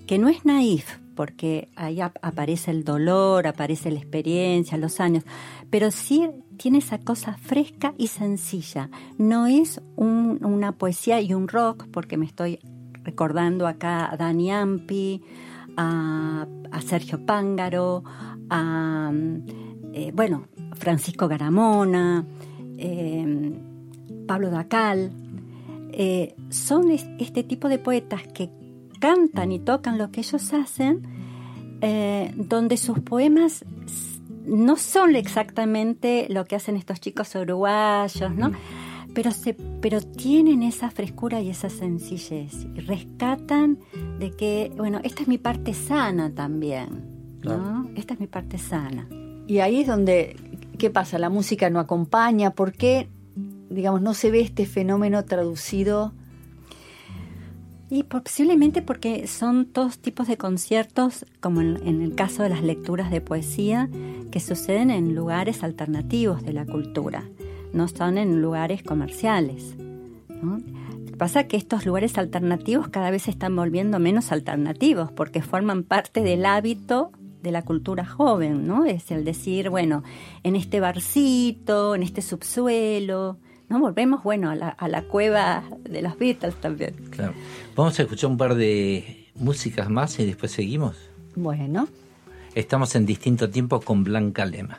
S7: que no es naif, porque ahí ap- aparece el dolor, aparece la experiencia, los años, pero sí tiene esa cosa fresca y sencilla. No es un- una poesía y un rock, porque me estoy recordando acá a Dani Ampi, a, Sergio Pángaro, a, eh, bueno, Francisco Garamona, eh, Pablo Dacal. Eh, son es- este tipo de poetas que cantan y tocan lo que ellos hacen, eh, donde sus poemas no son exactamente lo que hacen estos chicos uruguayos, ¿no? Pero, se, pero tienen esa frescura y esa sencillez y rescatan de que, bueno, esta es mi parte sana también, ¿no? Esta es mi parte sana.
S4: Y ahí es donde, ¿qué pasa? La música no acompaña. ¿Por qué, digamos, no se ve este fenómeno traducido?
S7: Y posiblemente porque son todos tipos de conciertos, como en, en el caso de las lecturas de poesía, que suceden en lugares alternativos de la cultura, no son en lugares comerciales. pasa que estos lugares alternativos cada vez se están volviendo menos alternativos porque forman parte del hábito de la cultura joven, ¿no? Es el decir, bueno, en este barcito, en este subsuelo, ¿no? Volvemos, bueno, a la, a la cueva de los Beatles también.
S3: Claro. Vamos a escuchar un par de músicas más y después seguimos.
S4: Bueno,
S3: Estamos en distinto tiempo con Blanca Lema.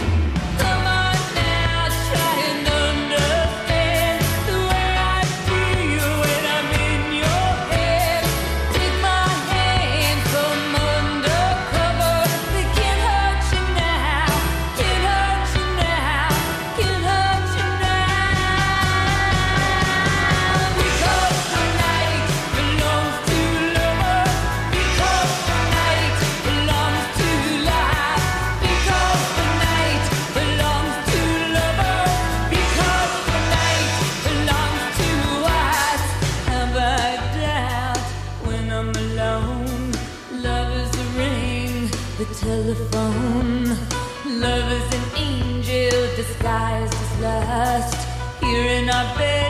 S14: last here in our bed.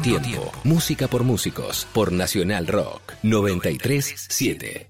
S2: Tiempo. Música por músicos por Nacional Rock 937.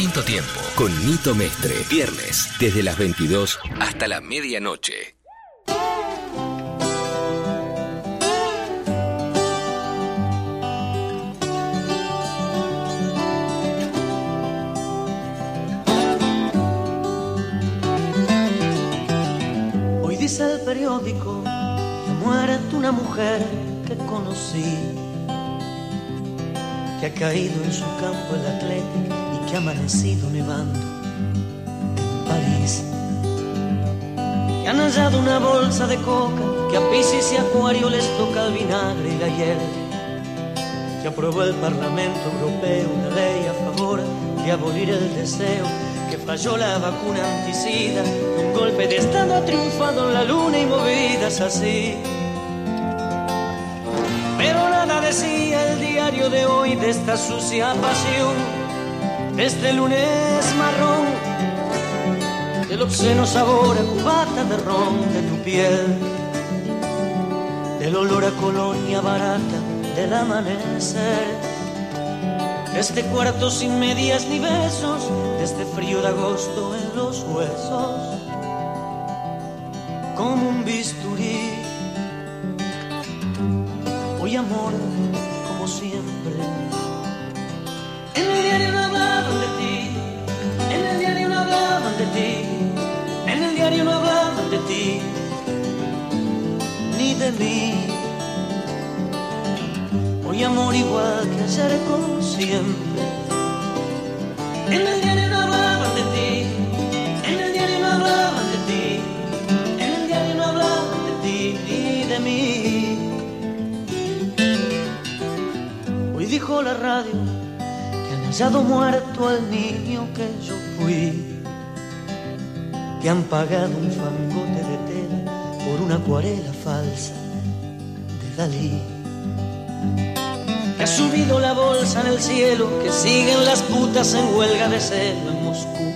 S2: Distinto tiempo con Nito Mestre. Viernes desde las 22 hasta la medianoche.
S8: Hoy dice el periódico que muerto una mujer que conocí, que ha caído en su campo el Atlético y que ha amanecido nevando en París. Que han hallado una bolsa de coca, que a Piscis y Acuario les toca el vinagre y la hiel. Que aprobó el Parlamento Europeo una ley a favor de abolir el deseo que falló la vacuna anticida, que un golpe de Estado ha triunfado en la luna y movidas así. Pero nada decía el diario de hoy de esta sucia pasión, este lunes marrón, del obsceno sabor a cubata de ron de tu piel, del olor a colonia barata del amanecer este cuarto sin medias ni besos, de este frío de agosto en los huesos, como un bisturí. Hoy amor, ni de mí. Hoy amor igual que ayer como siempre. En el diario no hablaban de ti, en el diario no hablaban de ti, en el diario no hablaban de ti ni de mí. Hoy dijo la radio que han hallado muerto al niño que yo fui, que han pagado un fangote de tela por una acuarela falsa de Dalí. Que ha subido la bolsa en el cielo, que siguen las putas en huelga de celo en Moscú,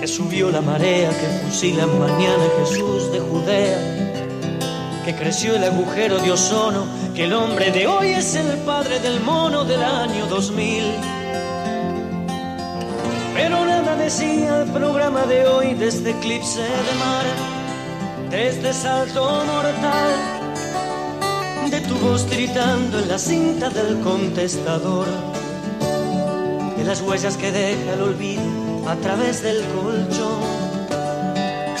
S8: que subió la marea, que fusilan mañana Jesús de Judea, que creció el agujero de ozono, que el hombre de hoy es el padre del mono del año 2000. Decía el programa de hoy de este eclipse de mar, de este salto mortal de tu voz gritando en la cinta del contestador, de las huellas que deja el olvido a través del colchón,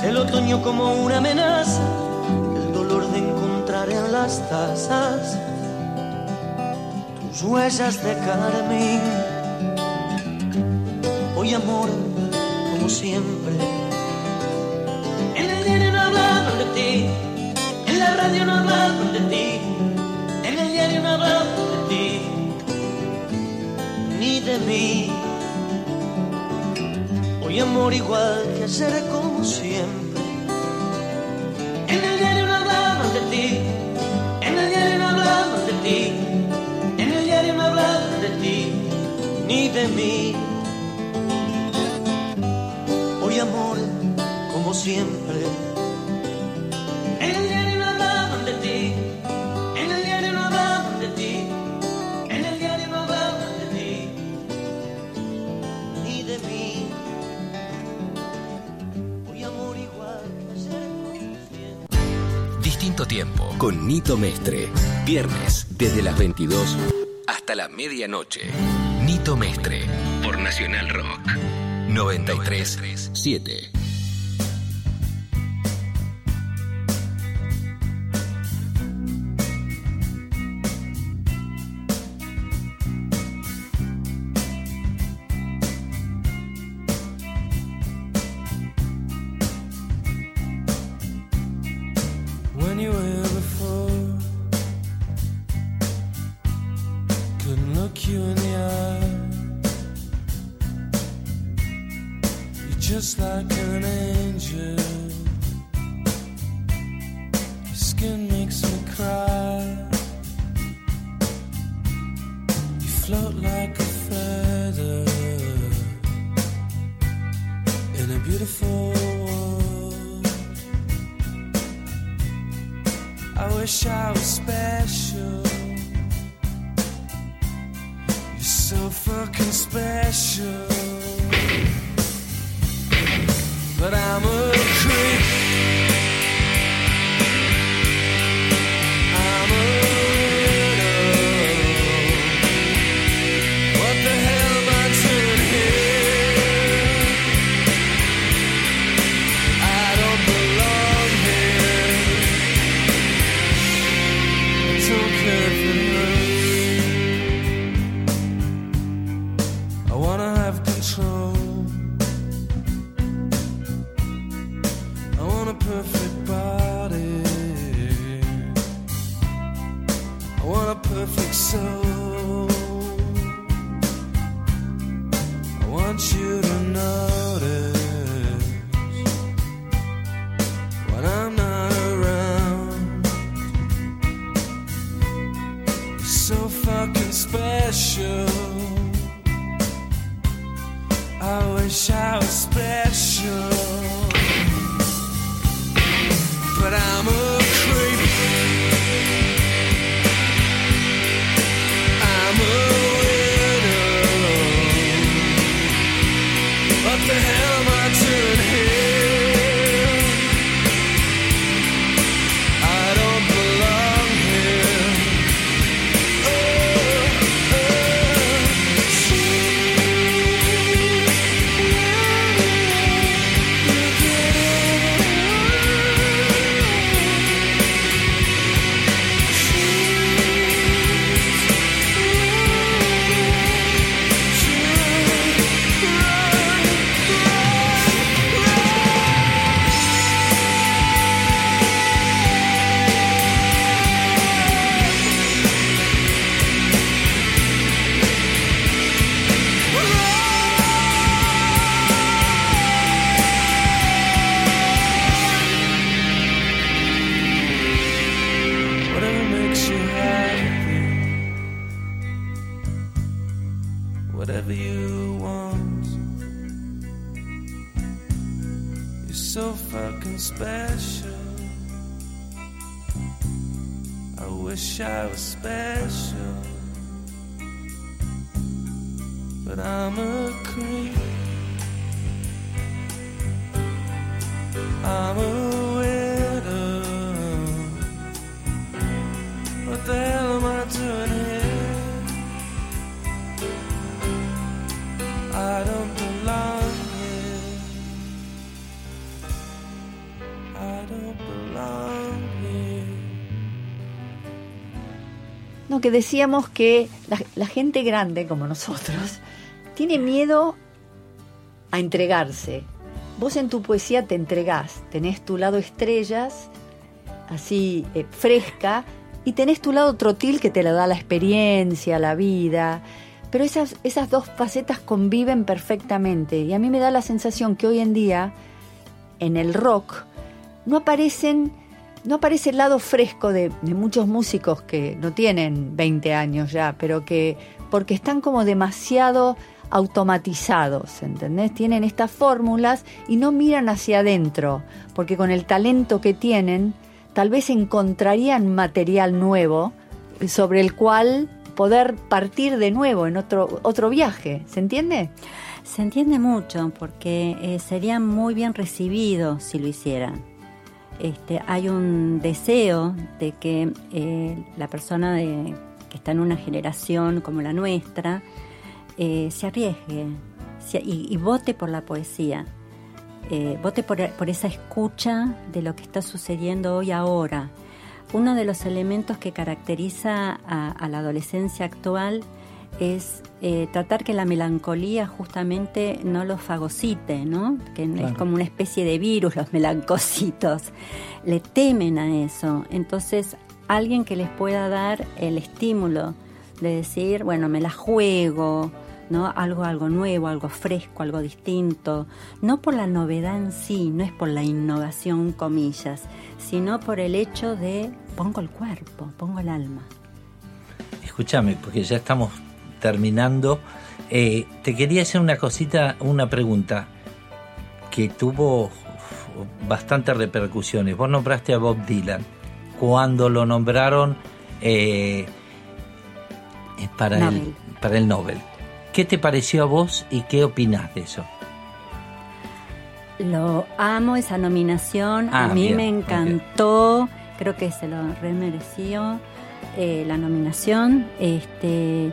S8: el otoño como una amenaza, el dolor de encontrar en las tazas tus huellas de carmín. Hoy amor, siempre, en el diario no hablaban de ti, en la radio no hablaban de ti. En el diario no hablaban de ti, ni de mí. Hoy amor igual que ayer como siempre. En el diario no hablaban de ti, en el diario no hablaban de ti, en el diario no hablaban de ti, ni de mí. Como siempre. En el diario no hablaban de ti. En el diario no hablaban de ti, en el diario no hablaban de ti, ni de mí. Hoy amor igual que ayer.
S2: Distinto tiempo con Nito Mestre. Viernes desde las 22 hasta la medianoche. Nito Mestre por Nacional Rock 937.
S4: Que decíamos que la, la gente grande como nosotros tiene miedo a entregarse. Vos en tu poesía te entregás, tenés tu lado estrellas, así eh, fresca, y tenés tu lado trotil que te lo da la experiencia, la vida. Pero esas, esas dos facetas conviven perfectamente. Y a mí me da la sensación que hoy en día, en el rock, no aparecen no aparece el lado fresco de, de muchos músicos que no tienen 20 años ya, pero que porque están como demasiado automatizados, ¿entendés? Tienen estas fórmulas y no miran hacia adentro, porque con el talento que tienen, tal vez encontrarían material nuevo sobre el cual poder partir de nuevo en otro, otro viaje, ¿se entiende?
S7: Se entiende mucho porque eh, serían muy bien recibidos si lo hicieran. Este, hay un deseo de que eh, la persona que está en una generación como la nuestra eh, se arriesgue y, vote por la poesía. Eh, vote por, esa escucha de lo que está sucediendo hoy ahora. Uno de los elementos que caracteriza a la adolescencia actual es eh, tratar que la melancolía justamente no los fagocite, ¿no? Que es como una especie de virus, los melancocitos. Le temen a eso. Entonces, alguien que les pueda dar el estímulo de decir, bueno, me la juego, ¿no? Algo, algo nuevo, algo fresco, algo distinto. No por la novedad en sí, no es por la innovación, comillas, sino por el hecho de pongo el cuerpo, pongo el alma.
S3: Escúchame, porque ya estamos terminando. Eh, te quería hacer una cosita, una pregunta que tuvo bastantes repercusiones. Vos nombraste a Bob Dylan. Cuando lo nombraron eh, para, el,
S7: Nobel.
S3: para el Nobel. ¿Qué te pareció a vos y qué opinás de eso?
S7: Lo amo esa nominación,
S3: Ah,
S7: a mí
S3: bien,
S7: me encantó, creo que se lo remereció eh, la nominación. Este,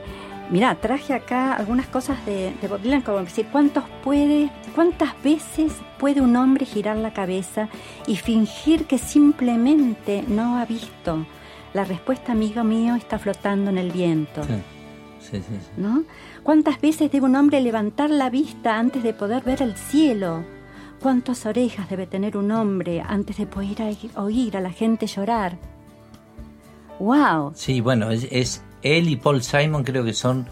S7: mira, traje acá algunas cosas de, de Bob Dylan, como decir, ¿cuántos puede, cuántas veces puede un hombre girar la cabeza y fingir que simplemente no ha visto? La respuesta, amigo mío, está flotando en el viento.
S3: Sí, sí, sí.
S7: ¿no? ¿Cuántas veces debe un hombre levantar la vista antes de poder ver el cielo? ¿Cuántas orejas debe tener un hombre antes de poder oír- oír a la gente llorar? ¡Wow!
S3: Sí, bueno, es, es él y Paul Simon creo que son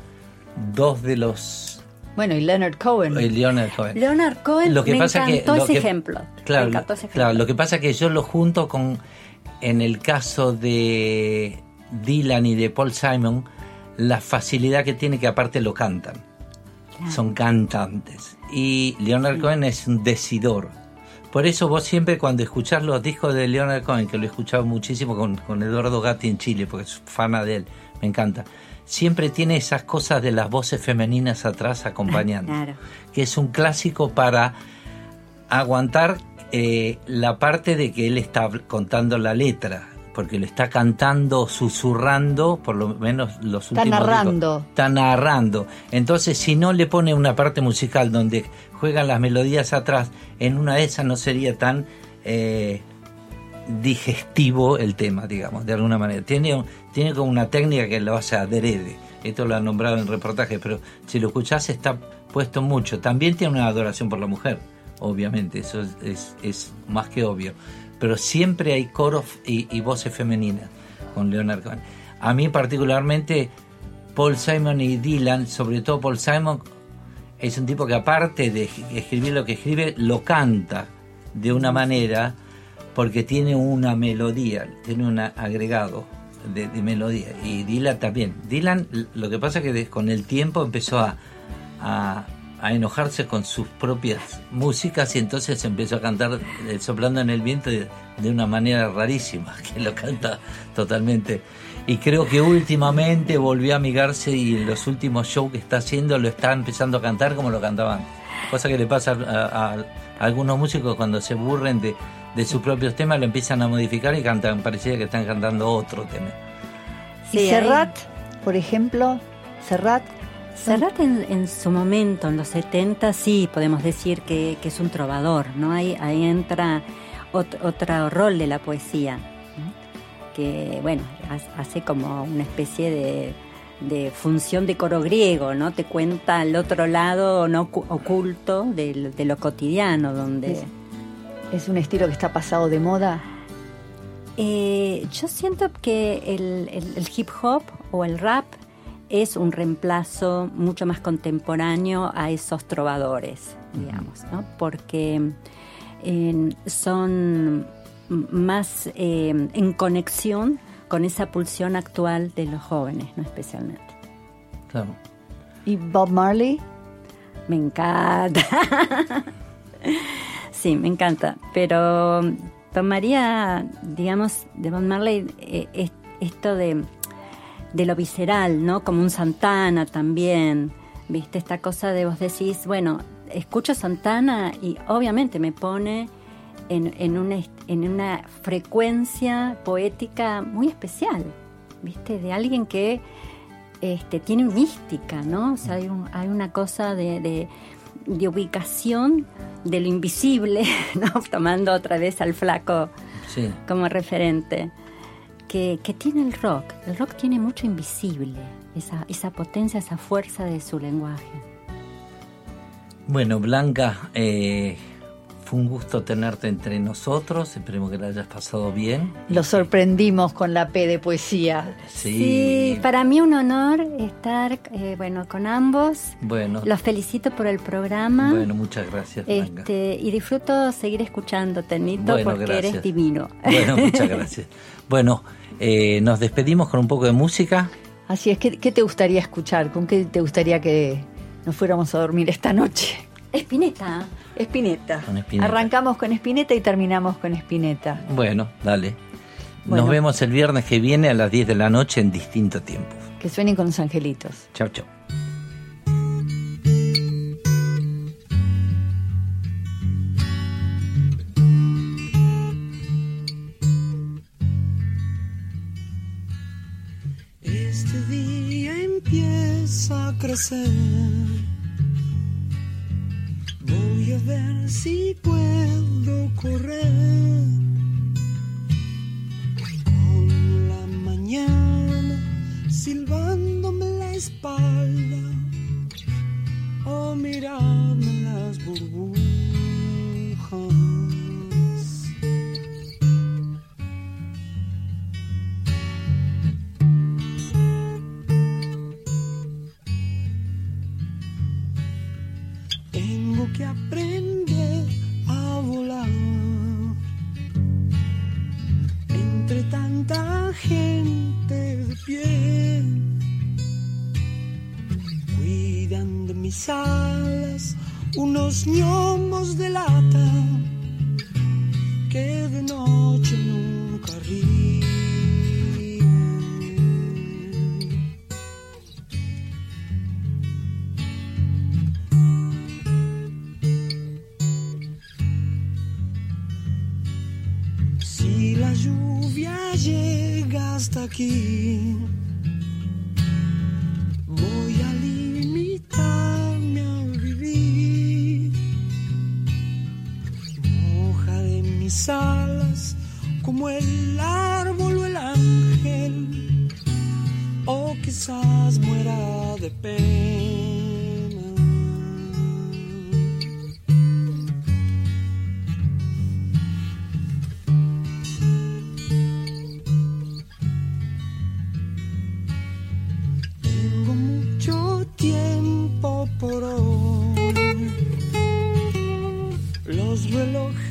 S3: dos de los...
S4: Bueno, y Leonard Cohen.
S3: Leonard Cohen.
S7: Leonard Cohen,
S3: Lo que
S7: me
S3: pasa que-
S7: encantó
S3: lo
S7: ese
S3: que-
S7: ejemplo.
S3: Claro,
S7: me encantó ese
S3: claro, lo que pasa es que yo lo junto con, en el caso de Dylan y de Paul Simon, la facilidad que tiene que aparte lo cantan. Son cantantes. Y Leonard Cohen es un decidor. Por eso vos siempre cuando escuchás los discos de Leonard Cohen, que lo he escuchado muchísimo con, con Eduardo Gatti en Chile, porque soy fana de él, me encanta, siempre tiene esas cosas de las voces femeninas atrás acompañando *laughs*
S7: Claro.
S3: que es un clásico para aguantar eh, la parte de que él está contando la letra, porque lo está cantando, susurrando, por lo menos los
S4: Está
S3: últimos discos.
S4: narrando.
S3: Está narrando. Entonces, si no le pone una parte musical donde juegan las melodías atrás, en una de esas no sería tan eh, digestivo el tema, digamos, de alguna manera. Tiene, tiene como una técnica que lo hace adrede. Esto lo han nombrado en reportajes, pero si lo escuchás está puesto mucho. También tiene una adoración por la mujer, obviamente, eso es, es- es más que obvio. Pero siempre hay coros y, y voces femeninas con Leonard Cohen. A mí particularmente, Paul Simon y Dylan, sobre todo Paul Simon, es un tipo que aparte de escribir lo que escribe, lo canta de una manera porque tiene una melodía, tiene un agregado de, melodía. Y Dylan también. Dylan, lo que pasa es que con el tiempo empezó a, a, enojarse con sus propias músicas y entonces empezó a cantar soplando en el viento de, una manera rarísima, *laughs* que lo canta totalmente. Y creo que últimamente volvió a amigarse y en los últimos shows que está haciendo lo está empezando a cantar como lo cantaban. Cosa que le pasa a, a- algunos músicos cuando se aburren de, de sus propios temas, lo empiezan a modificar y cantan, parecía que están cantando otro tema.
S7: Sí,
S4: y
S7: ahí-
S4: Serrat, por ejemplo, Serrat,
S7: Serrat en, en su momento, en los 70, sí podemos decir que, que es un trovador, ¿no? Ahí, ahí entra ot- otro rol de la poesía, ¿no? que, bueno, ha- hace como una especie de, de función de coro griego, ¿no? Te cuenta el otro lado no ocu- oculto del- de, lo cotidiano, donde...
S4: es un estilo que está pasado de moda.
S7: Eh, yo siento que el, el- el hip hop o el rap es un reemplazo mucho más contemporáneo a esos trovadores, digamos, ¿no? Porque eh, son más eh, en conexión con esa pulsión actual de los jóvenes, ¿no? Especialmente.
S3: Claro.
S4: ¿Y Bob Marley?
S7: Me encanta. *laughs* sí, me encanta. Pero tomaría, digamos, de Bob Marley eh, es- esto de, de lo visceral, ¿no? Como un Santana también. ¿Viste? Esta cosa de vos decís, bueno, escucho Santana y obviamente me pone en, en, una, en una frecuencia poética muy especial, ¿viste? De alguien que este, tiene mística, ¿no? O sea, hay, un- hay una cosa de- de ubicación de lo invisible, *laughs* ¿no? Tomando otra vez al flaco
S3: Sí.
S7: como referente, que, que tiene el rock. El rock tiene mucho invisible, esa, esa potencia, esa fuerza de su lenguaje.
S3: Bueno, Blanca, eh, fue un gusto tenerte entre nosotros. Esperemos que la hayas pasado bien.
S4: Lo sorprendimos con la P de poesía.
S7: Sí, para mí un honor estar eh, bueno con ambos.
S3: Bueno,
S7: Los felicito por el programa.
S3: bueno, muchas gracias.
S7: Este, y disfruto seguir escuchándote, Nito,
S3: Bueno,
S7: porque
S3: gracias.
S7: eres divino.
S3: Bueno, muchas *laughs* gracias. Bueno, eh, nos despedimos con un poco de música.
S4: Así es, ¿qué, qué te gustaría escuchar? ¿Con qué te gustaría que nos fuéramos a dormir esta noche?
S7: Espineta.
S4: Espineta.
S3: Con.
S4: Arrancamos con Espineta y terminamos con Espineta.
S3: Bueno, dale.
S4: Bueno.
S3: Nos vemos el viernes que viene a las 10 de la noche en distinto tiempo.
S4: Que suenen con los angelitos.
S3: Chao, chao.
S15: Este día empieza a crecer. Voy a ver si puedo correr. Con la mañana silbándome la espalda. O mirarme las burbujas. Tanta gente de pie. Cuidan de mis alas unos gnomos de lata que de noche nunca ríen. Hasta aquí, voy a limitarme a vivir. Moja de mis alas como el árbol o el ángel, o quizás muera de pena. Los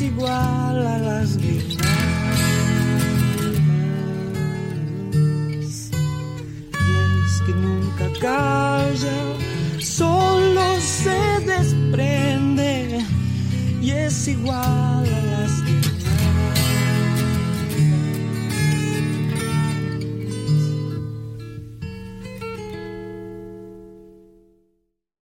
S15: y